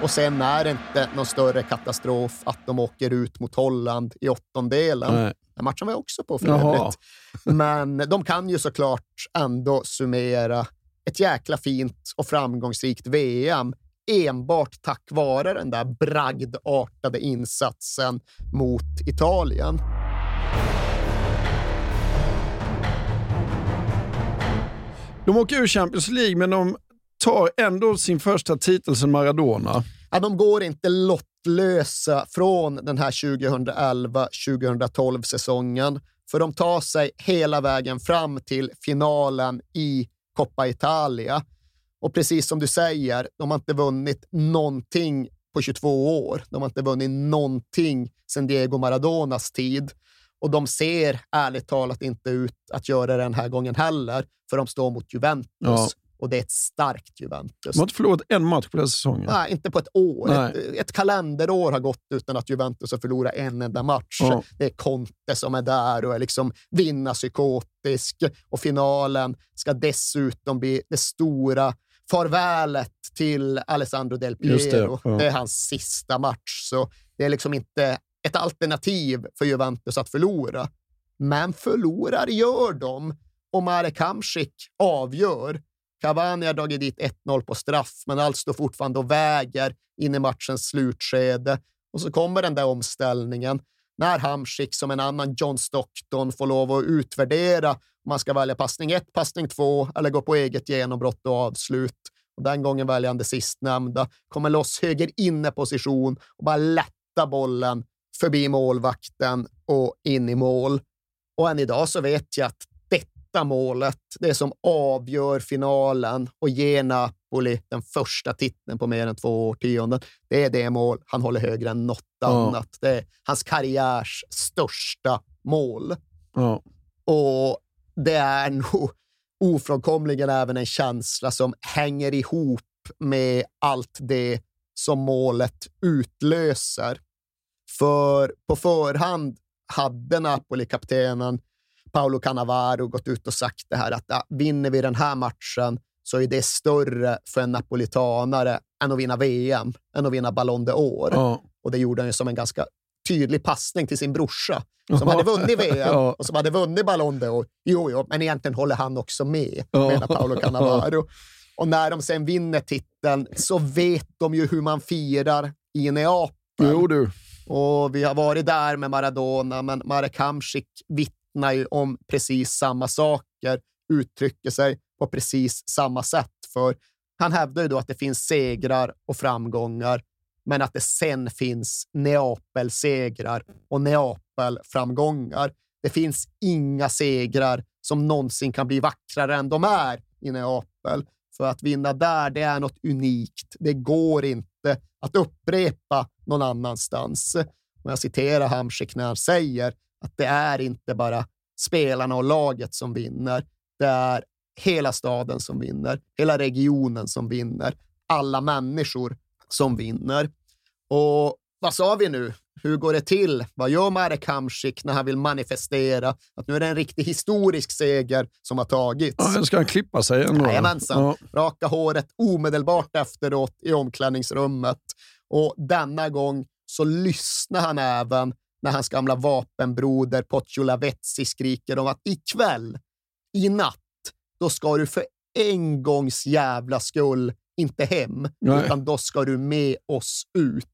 Och sen är det inte någon större katastrof att de åker ut mot Holland i åttondelen. Nej. Den matchen var jag också på för Jaha. övrigt. Men de kan ju såklart ändå summera ett jäkla fint och framgångsrikt VM enbart tack vare den där bragdartade insatsen mot Italien. De åker ur Champions League, men de tar ändå sin första titel som Maradona. Ja, de går inte lottlösa från den här 2011-2012 säsongen, för de tar sig hela vägen fram till finalen i Coppa Italia. Och precis som du säger, de har inte vunnit någonting på 22 år. De har inte vunnit någonting sedan Diego Maradonas tid. Och de ser ärligt talat inte ut att göra det den här gången heller, för de står mot Juventus. Ja. Och det är ett starkt Juventus. De har inte förlorat en match på den säsongen. Nej, inte på ett år. Ett, ett kalenderår har gått utan att Juventus har förlorat en enda match. Ja. Det är Conte som är där och är liksom vinnarpsykotisk. Och finalen ska dessutom bli det stora farvälet till Alessandro Del Just det, Piero. ja. Det är hans sista match, så det är liksom inte ett alternativ för Juventus att förlora. Men förlorar gör de och Marek Hamsik avgör. Cavani har dragit dit 1-0 på straff, men allt står fortfarande och väger in i matchens slutskede. Och så kommer den där omställningen när Hamsik som en annan John Stockton får lov att utvärdera om man ska välja passning 1, passning 2 eller gå på eget genombrott och avslut. Och den gången väljer han det sistnämnda, kommer loss höger inne position och bara lätta bollen förbi målvakten och in i mål. Och än idag så vet jag att målet, det som avgör finalen och ger Napoli den första titeln på mer än två årtionden, det är det mål han håller högre än något Ja. annat. Det är hans karriärs största mål. Ja. Och det är nog ofrånkomligen även en känsla som hänger ihop med allt det som målet utlöser. För på förhand hade Napoli-kaptenen Paolo Cannavaro gått ut och sagt det här att ja, vinner vi den här matchen så är det större för en napolitanare än att vinna VM, än att vinna Ballon d'Or. Ja. Och det gjorde han ju som en ganska tydlig passning till sin brorsa som hade vunnit VM Ja. och som hade vunnit Ballon d'Or. Jo, jo, men egentligen håller han också med, Ja. menar Paolo Cannavaro. Och när de sen vinner titeln så vet de ju hur man firar i Neapel. Jo du. Och vi har varit där med Maradona, men Marek Hamsik vittnar ju om precis samma saker, uttrycker sig på precis samma sätt. För han hävdar ju då att det finns segrar och framgångar, men att det sen finns Neapel-segrar och Neapel-framgångar. Det finns inga segrar som någonsin kan bli vackrare än de är i Neapel. För att vinna där, det är något unikt. Det går inte att upprepa någon annanstans. Och jag citerar Hamsik när han säger att det är inte bara spelarna och laget som vinner. Det är hela staden som vinner, hela regionen som vinner, alla människor som vinner. Och vad sa vi nu? Hur går det till? Vad gör Marek Hamsik när han vill manifestera att nu är det en riktig historisk seger som har tagits? Ja, ska han klippa sig ändå? Jajamensan. Ja. Raka håret omedelbart efteråt i omklädningsrummet. Och denna gång så lyssnar han även när hans gamla vapenbroder Poggio Lavezzi skriker om att ikväll, i natt, då ska du för en gångs jävla skull inte hem, Nej. utan då ska du med oss ut.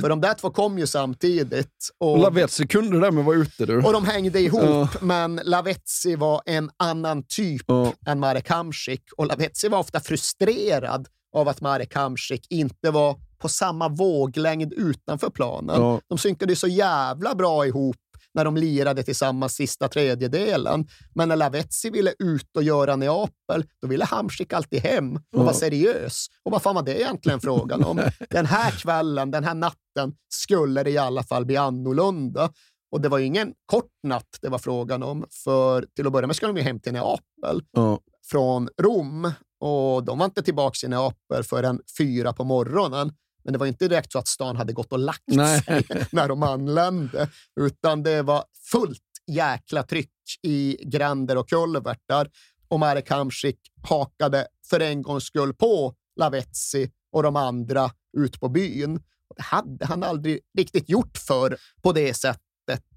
För de där två kom ju samtidigt. Och Lavetzi kunde det där med att vara ute du. Och de hängde ihop, Ja. men Lavetzi var en annan typ än Marek Hamsik. Och Lavetzi var ofta frustrerad av att Marek Hamsik inte var på samma våglängd utanför planen. Ja. De synkade så jävla bra ihop när de lirade tillsammans sista tredjedelen. Men när Lavetzi ville ut och göra Neapel, då ville Hamsik alltid hem och Ja. vara seriös. Och vad fan var det egentligen frågan om? Den här kvällen, den här natten, skulle det i alla fall bli annorlunda. Och det var ju ingen kort natt det var frågan om, för till att börja med skulle de ju hem till Neapel Ja. från Rom och de var inte tillbaka i Neapel förrän fyra på morgonen. Men det var inte direkt så att stan hade gått och lagt Nej. sig när de anlände, utan det var fullt jäkla tryck i gränder och kulvertar. Och Marek Hamsik hakade för en gångs skull på Lavetzi och de andra ut på byn. Det hade han aldrig riktigt gjort för på det sättet.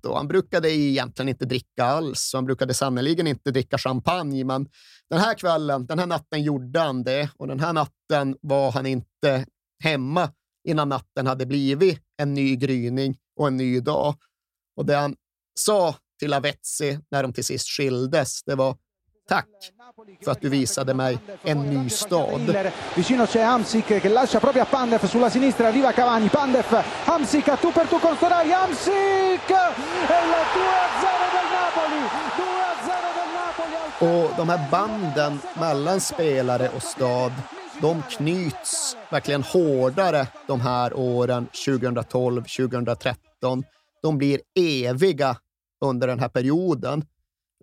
Och han brukade egentligen inte dricka alls och han brukade sannerligen inte dricka champagne. Men den här kvällen, den här natten gjorde han det och den här natten var han inte hemma innan natten hade blivit en ny gryning och en ny dag. Och det han sa till Lavetzi när de till sist skildes, det var tack för att du visade mig en ny stad. Vicino c'è Hamsik che lascia proprio a Pandev sulla sinistra, arriva Cavani, Pandev, Hamsik a tu per tu con Hamsik! E il 2-0 del Napoli! 2-0 del Napoli! Och de här banden mellan spelare och stad, de knyts verkligen hårdare de här åren 2012, 2013. De blir eviga under den här perioden.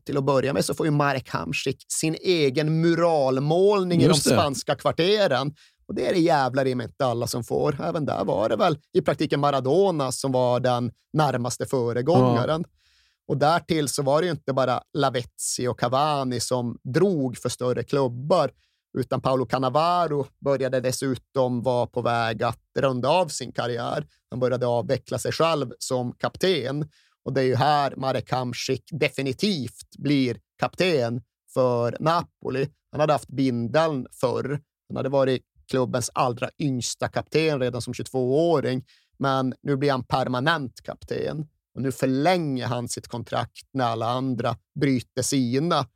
Till att börja med så får ju Marek Hamsik sin egen muralmålning i de spanska kvarteren. Och det är det jävlar i inte alla som får. Även där var det väl i praktiken Maradona som var den närmaste föregångaren. Ja. Och därtill så var det ju inte bara Lavezzi och Cavani som drog för större klubbar, utan Paolo Cannavaro började dessutom vara på väg att runda av sin karriär. Han började avveckla sig själv som kapten och det är ju här Marek Hamsik definitivt blir kapten för Napoli. Han hade haft bindeln förr. Han hade varit klubbens allra yngsta kapten redan som 22-åring, men nu blir han permanent kapten. Och nu förlänger han sitt kontrakt när alla andra bryter sina.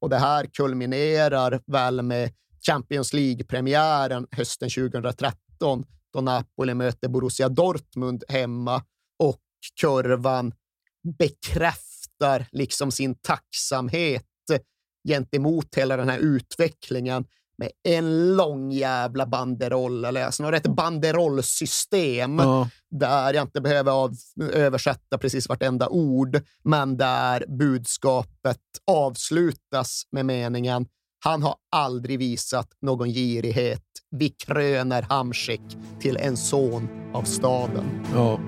Och det här kulminerar väl med Champions League-premiären hösten 2013 då Napoli möter Borussia Dortmund hemma och kurvan bekräftar liksom sin tacksamhet gentemot hela den här utvecklingen med en lång jävla banderoll, eller snarare ett banderollsystem ja. där jag inte behöver av, översätta precis vartenda ord, men där budskapet avslutas med meningen han har aldrig visat någon girighet. Vi kröner Hamsik till en son av staden. Ja.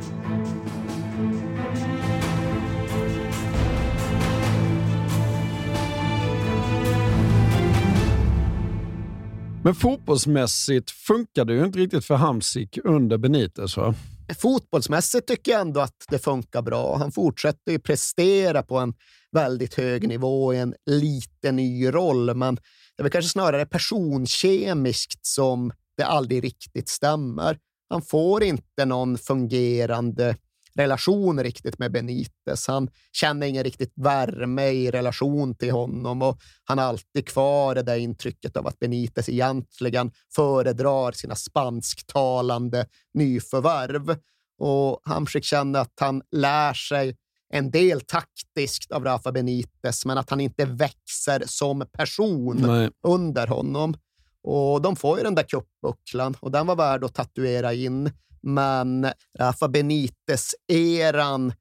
Men fotbollsmässigt funkar det ju inte riktigt för Hamsik under Benitez, va? Fotbollsmässigt tycker jag ändå att det funkar bra. Han fortsätter ju prestera på en väldigt hög nivå i en lite ny roll, men det är väl kanske snarare personkemiskt som det aldrig riktigt stämmer. Han får inte någon fungerande relation riktigt med Benitez. Han känner ingen riktigt värme i relation till honom och han har alltid kvar det där intrycket av att Benitez egentligen föredrar sina spansktalande nyförvärv. Och Hamsik känner att han lär sig en del taktiskt av Rafa Benitez, men att han inte växer som person Nej. under honom. Och de får ju den där kuppbucklan och den var värd att tatuera in. Men Rafa Benitez-eran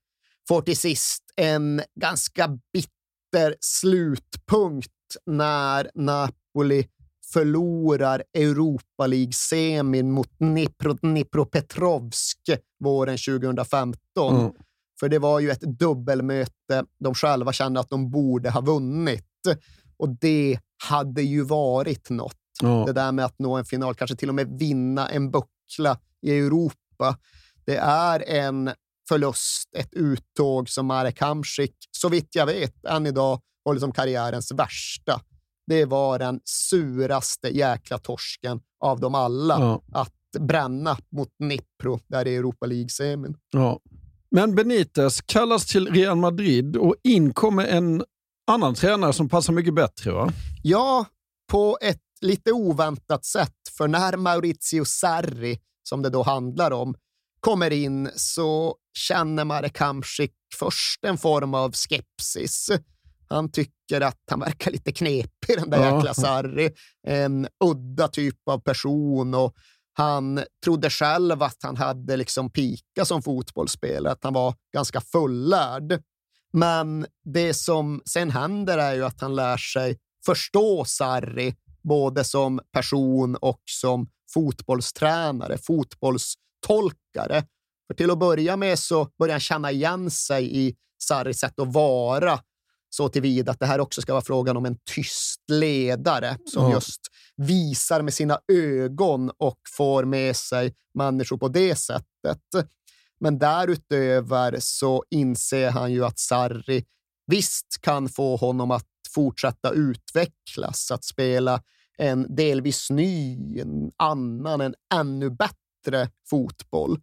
får till sist en ganska bitter slutpunkt när Napoli förlorar Europa League-semin mot Dnipro, Dnipropetrovsk våren 2015. Mm. För det var ju ett dubbelmöte de själva kände att de borde ha vunnit. Och det hade ju varit något. Mm. Det där med att nå en final, kanske till och med vinna en buckla i Europa. Det är en förlust, ett uttåg som Marek Hamsik, så vitt jag vet, än idag håller som karriärens värsta. Det var den suraste jäkla torsken av dem alla ja. att bränna mot Nipro där i Europa League-semin. Ja. Men Benitez kallas till Real Madrid och in kommer en annan tränare som passar mycket bättre, va? Ja, på ett lite oväntat sätt. För när Maurizio Sarri som det då handlar om, kommer in så känner Marek Hamsik först en form av skepsis. Han tycker att han verkar lite knepig, den där jäkla Sarri. En udda typ av person och han trodde själv att han hade liksom pika som fotbollsspelare, att han var ganska fullärd. Men det som sen händer är ju att han lär sig förstå Sarri, både som person och som fotbollstränare, fotbollstolkare. För till att börja med så börjar han känna igen sig i Sarris sätt att vara så tillvida att det här också ska vara frågan om en tyst ledare som ja. just visar med sina ögon och får med sig människor på det sättet. Men därutöver så inser han ju att Sarri visst kan få honom att fortsätta utvecklas, att spela en delvis ny, en annan, en ännu bättre fotboll.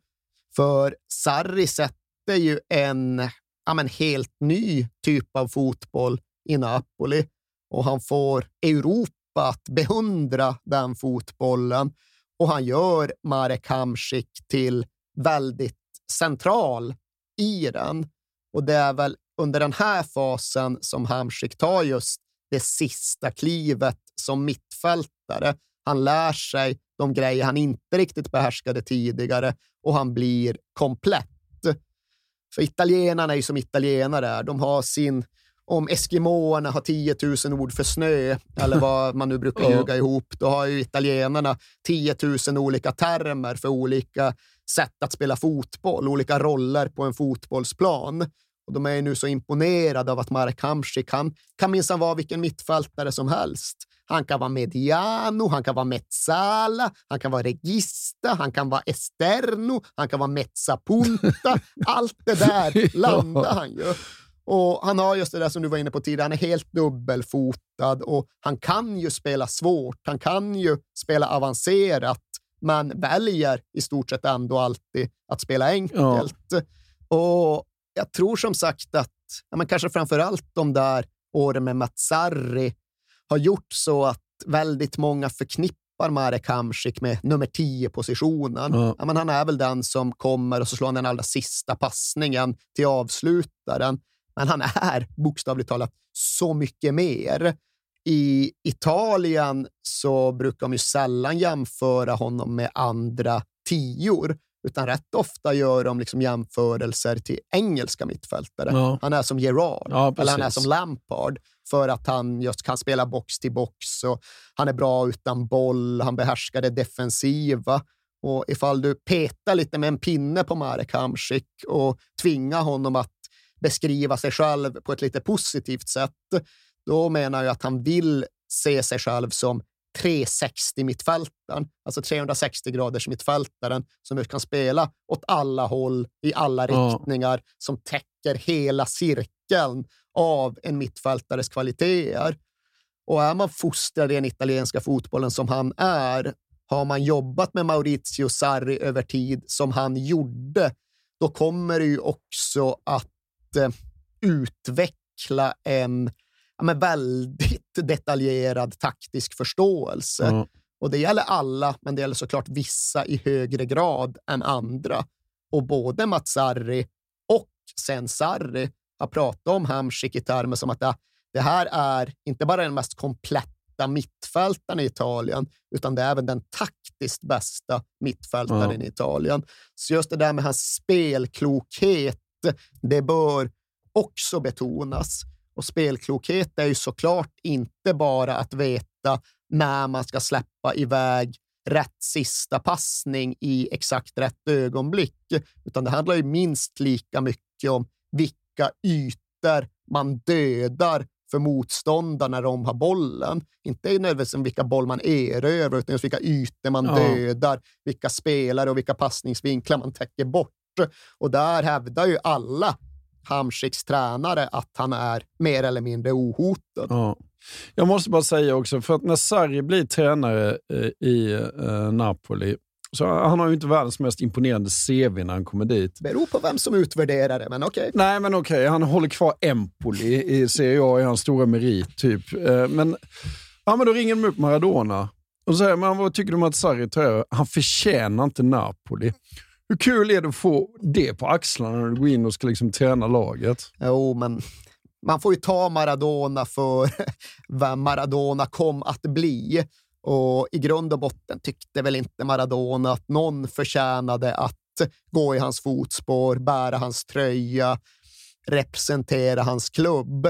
För Sarri sätter ju en ja, men helt ny typ av fotboll i Napoli och han får Europa att beundra den fotbollen och han gör Marek Hamsik till väldigt central i den. Och det är väl under den här fasen som Hamsik tar just det sista klivet som mittfältare. Han lär sig de grejer han inte riktigt behärskade tidigare och han blir komplett. För italienarna är ju som italienare är. De har sin om eskimåerna har 10 000 ord för snö, eller vad man nu brukar ljuga ihop, då har ju italienarna 10 000 olika termer för olika sätt att spela fotboll, olika roller på en fotbollsplan. Och de är ju nu så imponerade av att Marek Hamsik kan, kan minsann vara vilken mittfältare som helst. Han kan vara mediano, han kan vara mezzala, han kan vara regista, han kan vara esterno, han kan vara mezzapunta. Allt det där landar han ju. Och Han har just det där som du var inne på tidigare, han är helt dubbelfotad och han kan ju spela svårt, han kan ju spela avancerat, men väljer i stort sett ändå alltid att spela enkelt. Ja. Och jag tror som sagt att, ja, men kanske framför allt de där åren med Matsari har gjort så att väldigt många förknippar Marek Hamsik med nummer 10-positionen. Ja. Ja, han är väl den som kommer och så slår han den allra sista passningen till avslutaren. Men han är bokstavligt talat så mycket mer. I Italien så brukar de ju sällan jämföra honom med andra tior, utan rätt ofta gör de liksom jämförelser till engelska mittfältare. Ja. Han är som Gerard, ja, eller han är som Lampard, för att han just kan spela box till box och han är bra utan boll, han behärskar det defensiva. Och ifall du petar lite med en pinne på Marek Hamsik och tvingar honom att beskriva sig själv på ett lite positivt sätt, då menar jag att han vill se sig själv som 360-mittfältaren, alltså 360 graders mittfältaren som kan spela åt alla håll, i alla riktningar, som täcker hela cirkeln av en mittfältares kvaliteter. Och är man fostrad i den italienska fotbollen som han är, har man jobbat med Maurizio Sarri över tid som han gjorde, då kommer det ju också att eh, utveckla en ja, men väldigt detaljerad taktisk förståelse. Mm. Och Det gäller alla, men det gäller såklart vissa i högre grad än andra. Och både Matsari och sen Sarri har pratat om Hamsik i termer som att det här är inte bara den mest kompletta mittfältaren i Italien, utan det är även den taktiskt bästa mittfältaren mm. i Italien. Så just det där med hans spelklokhet, det bör också betonas. Och spelklokhet är ju såklart inte bara att veta när man ska släppa iväg rätt sista passning i exakt rätt ögonblick, utan det handlar ju minst lika mycket om vilka ytor man dödar för motståndarna när de har bollen. Inte nödvändigtvis vilka boll man erövrar, utan just vilka ytor man ja. dödar, vilka spelare och vilka passningsvinklar man täcker bort. Och där hävdar ju alla Hamsiks tränare att han är mer eller mindre ohotad. Ja. Jag måste bara säga också, för att när Sarri blir tränare eh, i eh, Napoli, så han har ju inte världens mest imponerande CV när han kommer dit. Beror på vem som utvärderar det, men okej. Okay. Nej, men okej. Okay. Han håller kvar Empoli i Serie A i hans stora merit, typ. Eh, men, ja, men då ringer de upp Maradona och säger, men vad tycker du om att Sarri tar över? Han förtjänar inte Napoli. Hur kul är det att få det på axlarna när du går in och ska liksom träna laget? Jo, men man får ju ta Maradona för vem Maradona kom att bli. Och i grund och botten tyckte väl inte Maradona att någon förtjänade att gå i hans fotspår, bära hans tröja, representera hans klubb.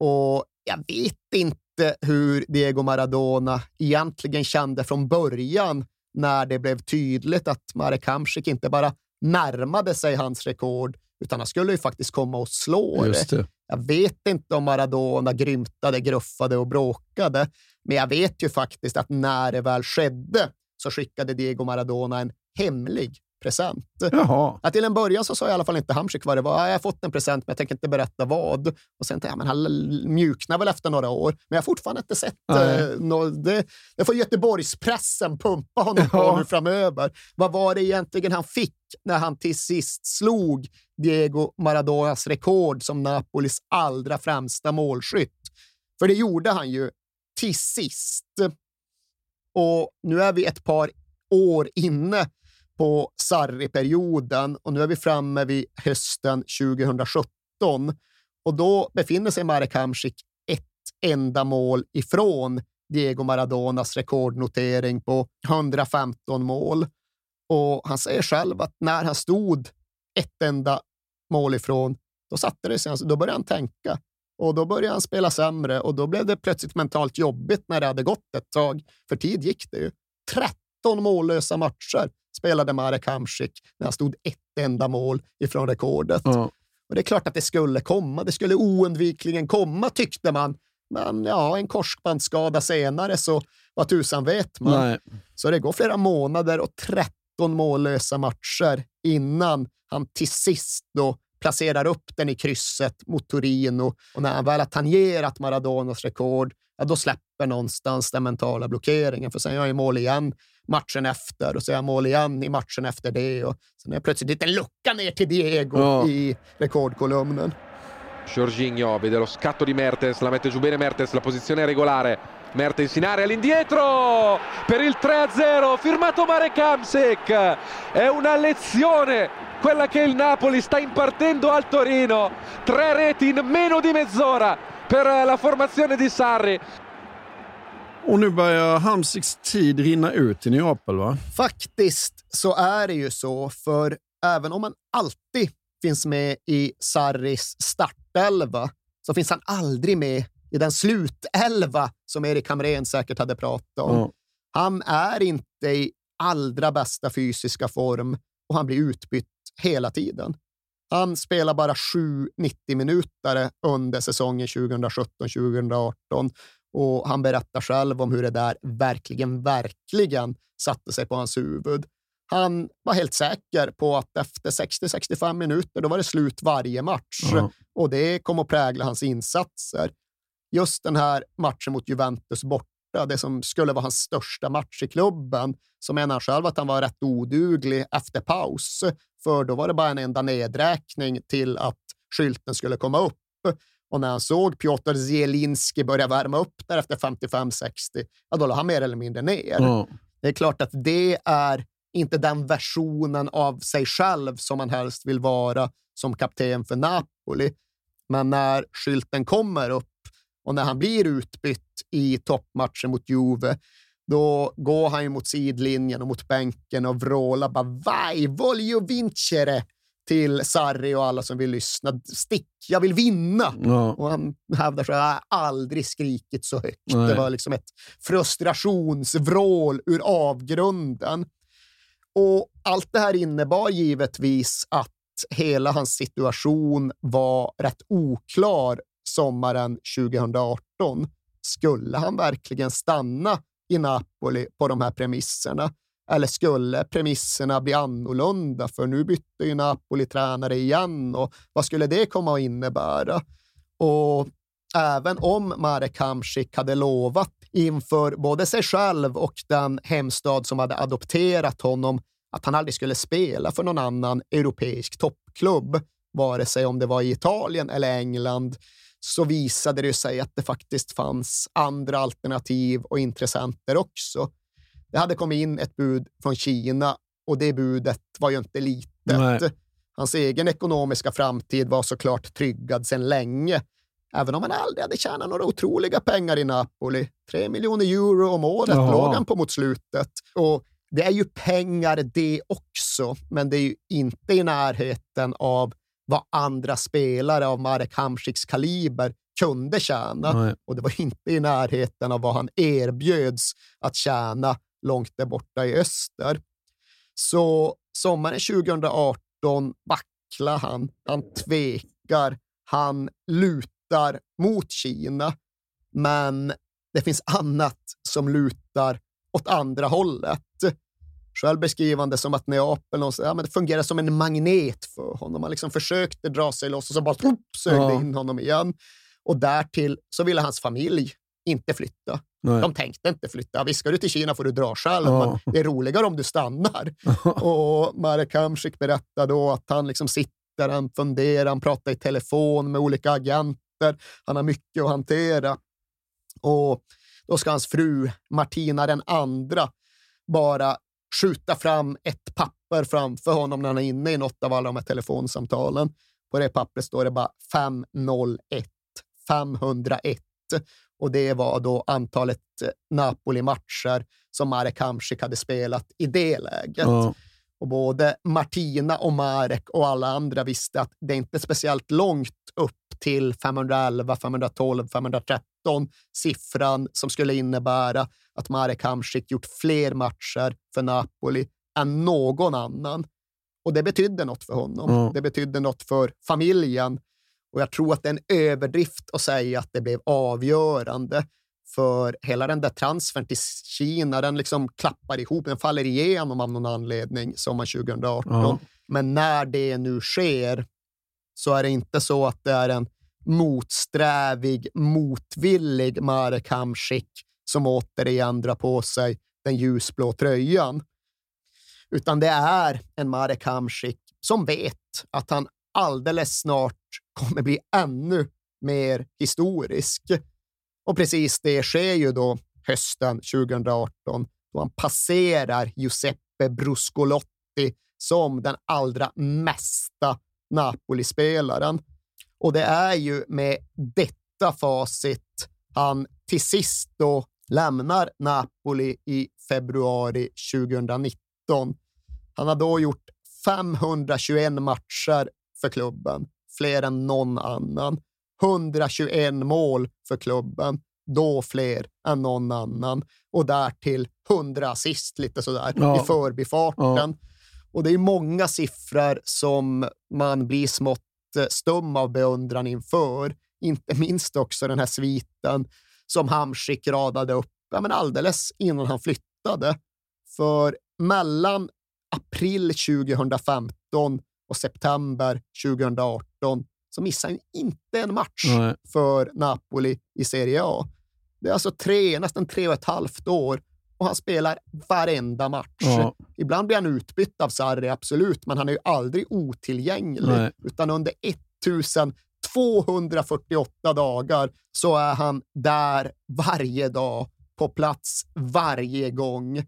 Och jag vet inte hur Diego Maradona egentligen kände från början när det blev tydligt att Marek Hamsik inte bara närmade sig hans rekord, utan han skulle ju faktiskt komma och slå det. det. Jag vet inte om Maradona grymtade, gruffade och bråkade, men jag vet ju faktiskt att när det väl skedde så skickade Diego Maradona en hemlig present. Jaha. Att till en början så sa i alla fall inte Hamsik vad det var. Jag har fått en present, men jag tänker inte berätta vad. Och sen tänkte jag, men han mjuknar väl efter några år. Men jag har fortfarande inte sett eh, no, det. Det får Göteborgspressen pumpa honom ja. på nu framöver. Vad var det egentligen han fick när han till sist slog Diego Maradonas rekord som Napolis allra främsta målskytt? För det gjorde han ju till sist. Och nu är vi ett par år inne på Sarri-perioden och nu är vi framme vid hösten 2017 och då befinner sig Marek Hamsik ett enda mål ifrån Diego Maradonas rekordnotering på 115 mål. Och han säger själv att när han stod ett enda mål ifrån, då satte det sig. Alltså, då började han tänka och då började han spela sämre och då blev det plötsligt mentalt jobbigt när det hade gått ett tag. För tid gick det ju. 13 mållösa matcher spelade Marek Hamsik när han stod ett enda mål ifrån rekordet. Ja. Och Det är klart att det skulle komma. Det skulle oundvikligen komma, tyckte man. Men ja, en korsbandsskada senare, så vad tusan vet man. Nej. Så det går flera månader och 13 mållösa matcher innan han till sist då placerar upp den i krysset mot Torino. Och när han väl har tangerat Maradonas rekord, ja, då släpper någonstans den mentala blockeringen. För sen gör han mål igen matchen efter och så gör han mål igen i matchen efter det. Och sen är det plötsligt en lucka ner till Diego Ja. i rekordkolumnen. Jorginho vede lo scatto di Mertens, la mette giù bene Mertens, la posizione è regolare. Mertens in area all'indietro per il 3-0, firmato Marek Hamsik. È una lezione quella che il Napoli sta impartendo al Torino. Tre reti in meno di mezz'ora per la formazione di Sarri. Och nu börjar Hamsiks tid rinna ut i Neapel, va? Faktiskt så är det ju så, för även om man alltid finns med i Sarris startelva så finns han aldrig med i den slutelva som Erik Hamrén säkert hade pratat om. Ja. Han är inte i allra bästa fysiska form och han blir utbytt hela tiden. Han spelar bara 7 90 minuter under säsongen 2017-2018 och han berättar själv om hur det där verkligen, verkligen satte sig på hans huvud. Han var helt säker på att efter 60-65 minuter, då var det slut varje match Ja. och det kom att prägla hans insatser. Just den här matchen mot Juventus borta, det som skulle vara hans största match i klubben, så menar han själv att han var rätt oduglig efter paus, för då var det bara en enda nedräkning till att skylten skulle komma upp. Och när han såg Piotr Zielinski börja värma upp där efter 55-60, ja, då la han mer eller mindre ner. Ja. Det är klart att det är inte den versionen av sig själv som man helst vill vara som kapten för Napoli. Men när skylten kommer upp och när han blir utbytt i toppmatchen mot Juve, då går han ju mot sidlinjen och mot bänken och vrålar bara “Vai, voglio vincere” till Sarri och alla som vill lyssna. Stick, jag vill vinna! Ja. Och han hävdar så här, jag aldrig skrikit så högt. Nej. Det var liksom ett frustrationsvrål ur avgrunden. Och allt det här innebar givetvis att hela hans situation var rätt oklar sommaren 2018. Skulle han verkligen stanna i Napoli på de här premisserna? Eller skulle premisserna bli annorlunda? För nu bytte ju Napoli tränare igen och vad skulle det komma att innebära? Och även om Marek Hamsik hade lovat inför både sig själv och den hemstad som hade adopterat honom att han aldrig skulle spela för någon annan europeisk toppklubb, vare sig om det var i Italien eller England, så visade det sig att det faktiskt fanns andra alternativ och intressenter också. Det hade kommit in ett bud från Kina och det budet var ju inte litet. Nej. Hans egen ekonomiska framtid var såklart tryggad sedan länge, även om han aldrig hade tjänat några otroliga pengar i Napoli. Tre miljoner euro om året Jaha. låg han på mot slutet. Och det är ju pengar det också, men det är ju inte i närheten av vad andra spelare av Marek Hamsiks kaliber kunde tjäna. Nej. Och det var inte i närheten av vad han erbjöds att tjäna långt där borta i öster. Så sommaren 2018 vacklar han, han tvekar, han lutar mot Kina, men det finns annat som lutar åt andra hållet. Själv beskriver han det som att Neapel ja, men det fungerar som en magnet för honom. Han liksom försökte dra sig loss och så bara sög Ja. in honom igen. Och därtill så ville hans familj inte flytta. Nej. De tänkte inte flytta. Visst, ska du till Kina får du dra själv, Ja. men det är roligare om du stannar. och Marek Hamsik berättar då att han liksom sitter, han funderar, han pratar i telefon med olika agenter. Han har mycket att hantera. Och då ska hans fru, Martina den andra, bara skjuta fram ett papper framför honom när han är inne i något av alla de här telefonsamtalen. På det pappret står det bara 501, 501. Och det var då antalet eh, Napoli-matcher som Marek Hamsik hade spelat i det läget. Ja. Och både Martina och Marek och alla andra visste att det inte är speciellt långt upp till 511, 512, 513 siffran som skulle innebära att Marek Hamsik gjort fler matcher för Napoli än någon annan. Och det betydde något för honom. Ja. Det betydde något för familjen. Och jag tror att det är en överdrift att säga att det blev avgörande. För hela den där transfern till Kina, den liksom klappar ihop, den faller igenom av någon anledning sommaren 2018. Ja. Men när det nu sker så är det inte så att det är en motsträvig, motvillig Marek Hamsik som återigen drar på sig den ljusblå tröjan. Utan det är en Marek Hamsik som vet att han alldeles snart kommer bli ännu mer historisk. Och precis det sker ju då hösten 2018 då han passerar Giuseppe Bruscolotti som den allra mesta Napoli-spelaren. Och det är ju med detta facit han till sist då lämnar Napoli i februari 2019. Han har då gjort 521 matcher för klubben, fler än någon annan. 121 mål för klubben, då fler än någon annan. Och därtill 100 assist lite sådär Ja. i förbifarten. Och det är många siffror som man blir smått eh, stum av beundran inför. Inte minst också den här sviten som Hamsik radade upp ja, men alldeles innan han flyttade. För mellan april 2015 och september 2018 så missar han inte en match Nej. för Napoli i Serie A. Det är alltså tre, nästan tre och ett halvt år och han spelar varenda match. Ja. Ibland blir han utbytt av Sarri, absolut, men han är ju aldrig otillgänglig. Nej. Utan under 1248 dagar så är han där varje dag, på plats varje gång,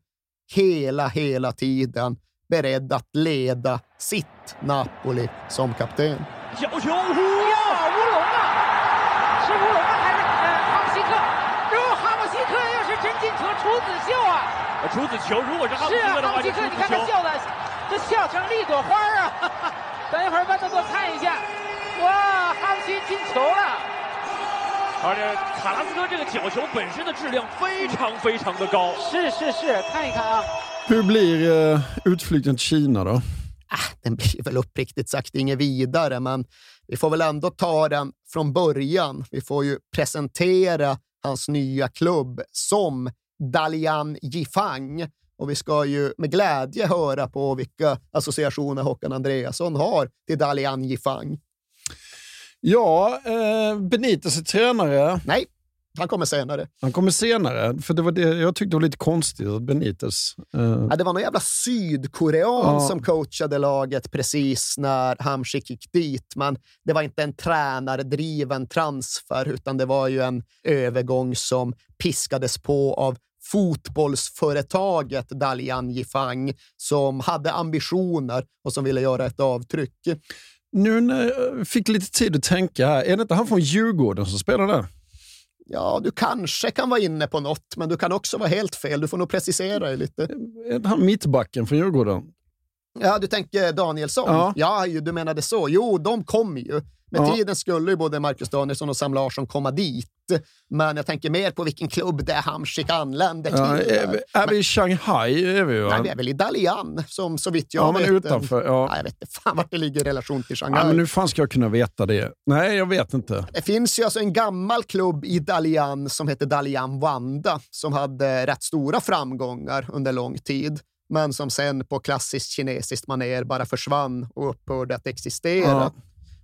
hela, hela tiden, beredd att leda sitt Napoli som kapten. 小球，呼呀，乌龙啊！是乌龙啊，还是呃哈姆西克？哟，哈姆西克要是真进球，处子秀啊！处子球，如果是哈姆是啊，西克的话，哈姆西克，就处子球你看他。笑的，这笑成一朵花儿啊！等一会儿慢动作看一下，哇，哈姆西进球了！而且卡拉斯科这个角球本身的质量非常非常的高。是是是，看一看啊。 Hur blir eh, utflykten till Kina då? den blir väl uppriktigt sagt inget vidare, men vi får väl ändå ta den från början. Vi får ju presentera hans nya klubb som Dalian Yifang. Och vi ska ju med glädje höra på vilka associationer Håkan Andreasson har till Dalian Yifang. Ja, eh, Benitez är tränare. Nej, han kommer senare. Han kommer senare, för det var det jag tyckte var lite konstigt att Benitez... Eh, Ja, det var någon jävla sydkorean Ja. som coachade laget precis när Hamsik gick dit, men det var inte en tränardriven transfer, utan det var ju en övergång som piskades på av fotbollsföretaget Dalian Yifang som hade ambitioner och som ville göra ett avtryck. nu när jag fick lite tid att tänka här, är det inte han från Djurgården som spelar där? Ja, du kanske kan vara inne på något, men du kan också vara helt fel. Du får nog precisera dig lite. Han mittbacken från Djurgården? Ja, du tänker Danielsson? Ja. Ja, du menade så. Jo, de kommer ju. Med Ja. tiden skulle ju både Marcus Danielsson och Sam Larsson komma dit. Men jag tänker mer på vilken klubb det är Hamsik anländer till. Ja, är, vi- är vi i Shanghai? Är vi, va? Nej, vi är väl i Dalian, som så vitt jag Ja, men vet. utanför, ja. Nej, jag vet inte fan vart det ligger i relation till Shanghai. Ja, men nu fan ska jag kunna veta det. Nej, jag vet inte. Det finns ju alltså en gammal klubb i Dalian som heter Dalian Wanda som hade rätt stora framgångar under lång tid, men som sen på klassiskt kinesiskt manér bara försvann och upphörde att existera. Ja.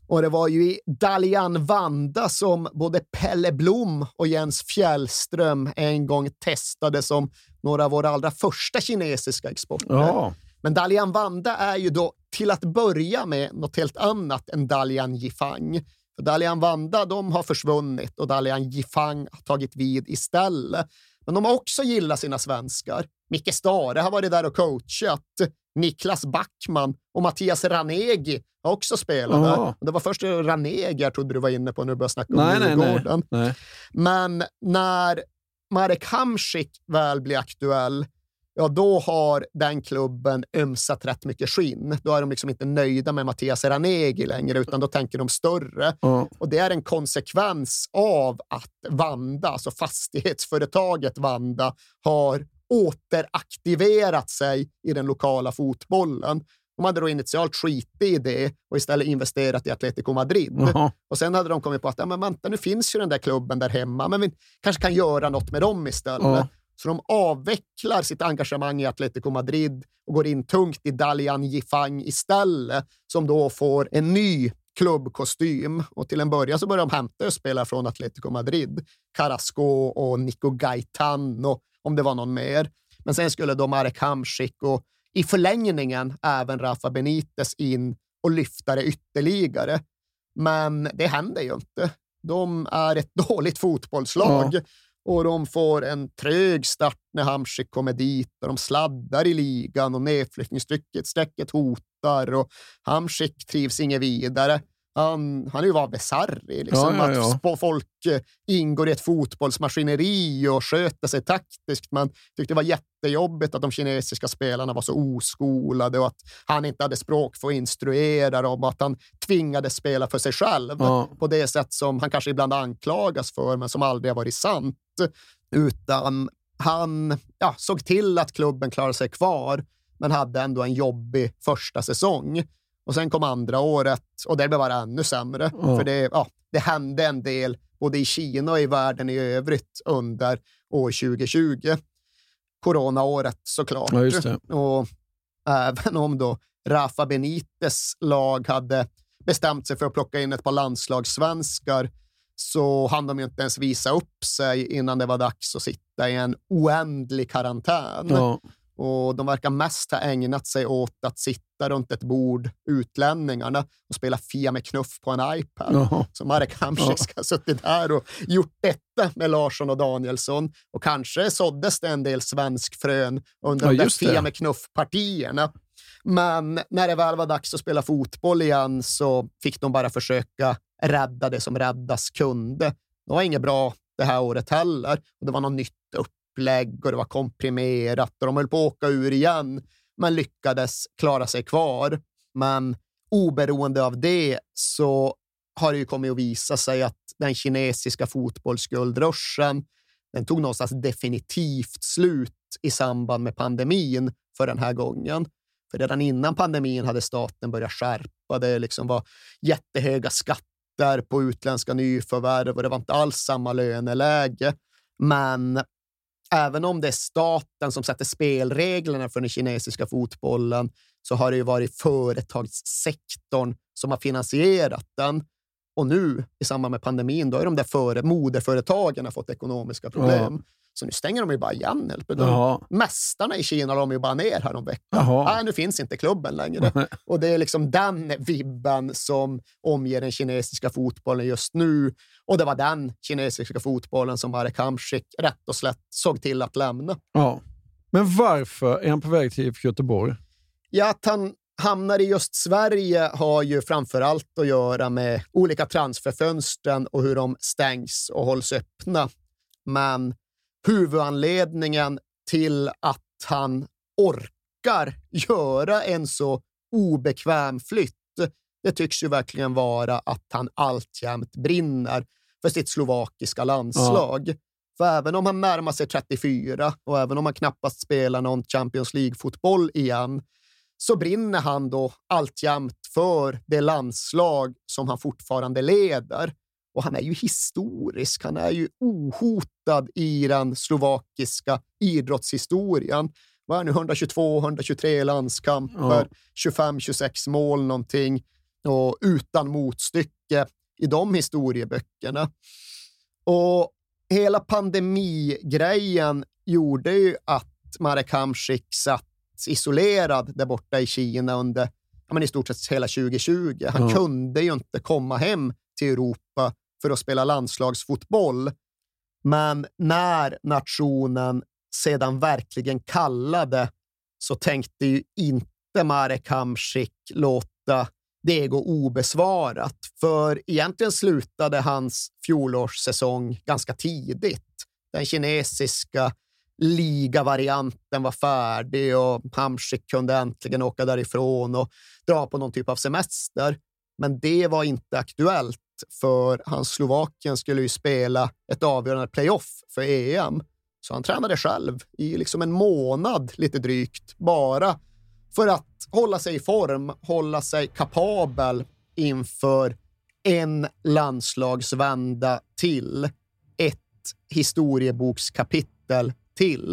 Och det var ju i Dalian Vanda som både Pelle Blom och Jens Fjällström en gång testade som några av våra allra första kinesiska exporter. Ja. Men Dalian Vanda är ju då till att börja med något helt annat än Dalian Yifang. För Dalian Vanda de har försvunnit och Dalian Yifang har tagit vid istället. Men de har också gillat sina svenskar. Micke Stare har varit där och coachat. Niklas Backman och Mattias Ranegi har också spelat där. Jaha. Det var först Ranegi jag trodde du var inne på när du började snacka om Nej, nej, nej. Djurgården. Men när Marek Hamsik väl blir aktuell, ja då har den klubben ömsat rätt mycket skinn. Då är de liksom inte nöjda med Mattias Ranegi längre, utan då tänker de större. Ja. Och det är en konsekvens av att Vanda, alltså fastighetsföretaget Vanda, har återaktiverat sig i den lokala fotbollen. De hade då initialt skitit i det och istället investerat i Atletico Madrid. Jaha. Och sen hade de kommit på att ja, men vänta, nu finns ju den där klubben där hemma, men vi kanske kan göra något med dem istället. Ja. Så de avvecklar sitt engagemang i Atletico Madrid och går in tungt i Dalian Yifang istället, som då får en ny klubbkostym. Och till en början så börjar de hämta spelare från Atletico Madrid. Carrasco och Nico Gaitan och om det var någon mer. Men sen skulle då Marek Hamsik och i förlängningen även Rafa Benitez in och lyfta det ytterligare. Men det händer ju inte. De är ett dåligt fotbollslag Ja. och de får en trög start när Hamsik kommer dit och de sladdar i ligan och nedflyttningsstrecket strecket hotar och Hamsik trivs inget vidare. Han, han är ju bara bisarr i liksom, Ja, ja, ja. att folk eh, ingår i ett fotbollsmaskineri och sköter sig taktiskt. Man tyckte det var jättejobbigt att de kinesiska spelarna var så oskolade och att han inte hade språk för att instruera dem och att han tvingades spela för sig själv på det sätt som han kanske ibland anklagas för, men som aldrig har varit sant. Utan han såg till att klubben klarade sig kvar, men hade ändå en jobbig första säsong. Och sen kom andra året och det blev bara ännu sämre. Ja. För det, ja, det hände en del både i Kina och i världen i övrigt under år 2020. Coronaåret såklart. Ja. Och även om då Rafa Benites lag hade bestämt sig för att plocka in ett par landslagssvenskar så hann de ju inte ens visa upp sig innan det var dags att sitta i en oändlig karantän. Ja. Och de verkar mest ha ägnat sig åt att sitta runt ett bord, utlänningarna, och spela Fia med knuff på en iPad. Jaha. Så Marek Hamsik ska ha suttit där och gjort detta med Larsson och Danielsson. Och kanske såddes det en del svenskfrön under Ja, de där. Fia med knuff-partierna. Men när det väl var dags att spela fotboll igen så fick de bara försöka rädda det som räddas kunde. Det var inget bra det här året heller. Och det var något nytt upplägg och det var komprimerat och de höll på att åka ur igen, men lyckades klara sig kvar. Men oberoende av det så har det ju kommit att visa sig att den kinesiska fotbollsguldruschen, den tog någonstans definitivt slut i samband med pandemin för den här gången. För redan innan pandemin hade staten börjat skärpa det, liksom var jättehöga skatter på utländska nyförvärv och det var inte alls samma löneläge. Men även om det är staten som sätter spelreglerna för den kinesiska fotbollen så har det ju varit företagssektorn som har finansierat den. Och nu i samband med pandemin, då är de där före, moderföretagen har fått ekonomiska problem. Så nu stänger de ju bara igen. Jaha. Mästarna i Kina la de ju bara ner häromveckan. Nej, nu finns inte klubben längre. Och det är liksom den vibben som omger den kinesiska fotbollen just nu. Och det var den kinesiska fotbollen som Marek Hamsik rätt och slätt såg till att lämna. Ja. Men varför är han på väg till IFK Göteborg? Ja, att han hamnar i just Sverige har ju framför allt att göra med olika transferfönstren och hur de stängs och hålls öppna. Men huvudanledningen till att han orkar göra en så obekväm flytt, det tycks ju verkligen vara att han alltjämt brinner för sitt slovakiska landslag. För även om han närmar sig 34 och även om han knappast spelar någon Champions League-fotboll igen, så brinner han då alltjämt för det landslag som han fortfarande leder. Och han är ju historisk. Han är ju ohotad i den slovakiska idrottshistorien. Vad är nu 122-123 landskamper, 25-26 mål någonting och utan motstycke i de historieböckerna. Och hela pandemigrejen gjorde ju att Marek Hamsik satt isolerad där borta i Kina under ja, men i stort sett hela 2020. Han Ja. kunde ju inte komma hem till Europa för att spela landslagsfotboll. Men när nationen sedan verkligen kallade så tänkte ju inte Marek Hamsik låta det gå obesvarat. För egentligen slutade hans fjolårssäsong ganska tidigt. Den kinesiska ligavarianten var färdig och Hamsik kunde äntligen åka därifrån och dra på någon typ av semester. Men det var inte aktuellt för hans Slovakien skulle ju spela ett avgörande playoff för EM. Så han tränade själv i liksom en månad lite drygt, bara för att hålla sig i form, hålla sig kapabel inför en landslagsvända till, ett historiebokskapitel till.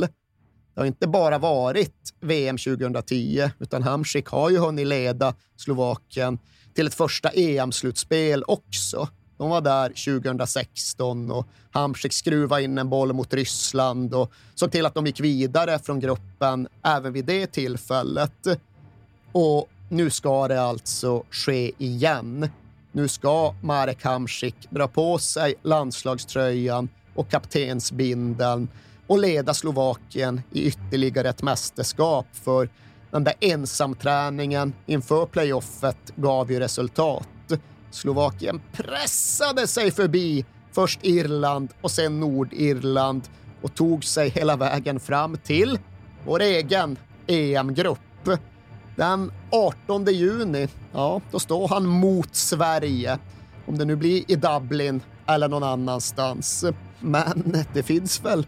Det har inte bara varit VM 2010, utan Hamsik har ju hunnit leda Slovakien till ett första EM-slutspel också. De var där 2016 och Hamsik skruvade in en boll mot Ryssland och såg till att de gick vidare från gruppen även vid det tillfället. Och nu ska det alltså ske igen. Nu ska Marek Hamsik dra på sig landslagströjan och kaptensbindeln och leda Slovakien i ytterligare ett mästerskap. För den där ensamträningen inför playoffet gav ju resultat. Slovakien pressade sig förbi först Irland och sen Nordirland och tog sig hela vägen fram till vår egen EM-grupp. Den 18 juni, ja, då står han mot Sverige. Om det nu blir i Dublin eller någon annanstans. Men det finns väl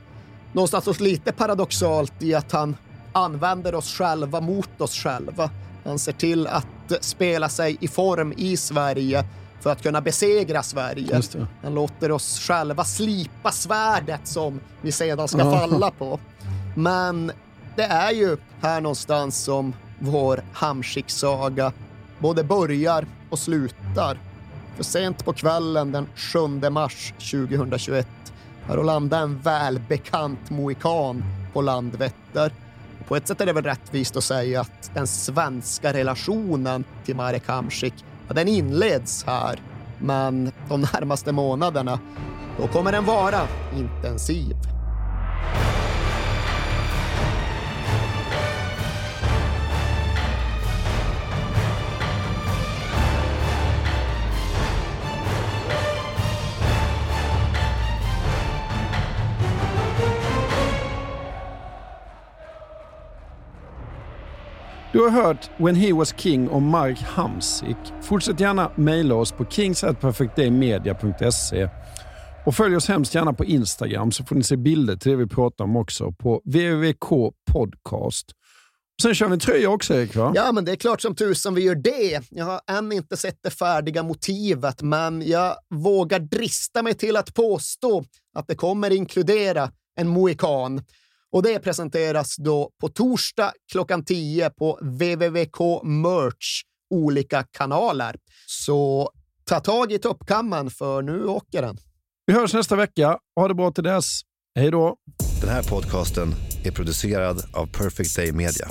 någonstans lite paradoxalt i att han använder oss själva mot oss själva. Han ser till att spela sig i form i Sverige för att kunna besegra Sverige. Han låter oss själva slipa svärdet som vi sedan ska Ja. falla på. Men det är ju här någonstans som vår Hamsik-saga både börjar och slutar. För sent på kvällen den 7 mars 2021 här och en välbekant mohikan på Landvetter. På ett sätt är det väl rättvist att säga att den svenska relationen till Marek Hamsik, ja, den inleds här. Men de närmaste månaderna, då kommer den vara intensiv. Du har hört When He Was King om Mark Hamsik. Fortsätt gärna mejla oss på kings.perfectdaymedia.se och följ oss hemskt gärna på Instagram så får ni se bilder till det vi pratar om också på WWK podcast. Sen kör vi en tröja också Erik va? Ja, men det är klart som tusan vi gör det. Jag har än inte sett det färdiga motivet, men jag vågar drista mig till att påstå att det kommer inkludera en mohikan. Och det presenteras då på torsdag klockan 10 på www.k merch olika kanaler. Så ta tag i toppkammen för nu åker den. Vi hörs nästa vecka. Ha det bra till dess. Hej då! Den här podcasten är producerad av Perfect Day Media.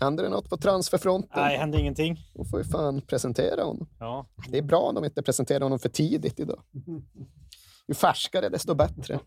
Händer det något på transferfronten? Nej, händer ingenting. Då får vi fan presentera honom. Ja. Det är bra om de inte presenterar honom för tidigt idag. Ju färskare, desto bättre.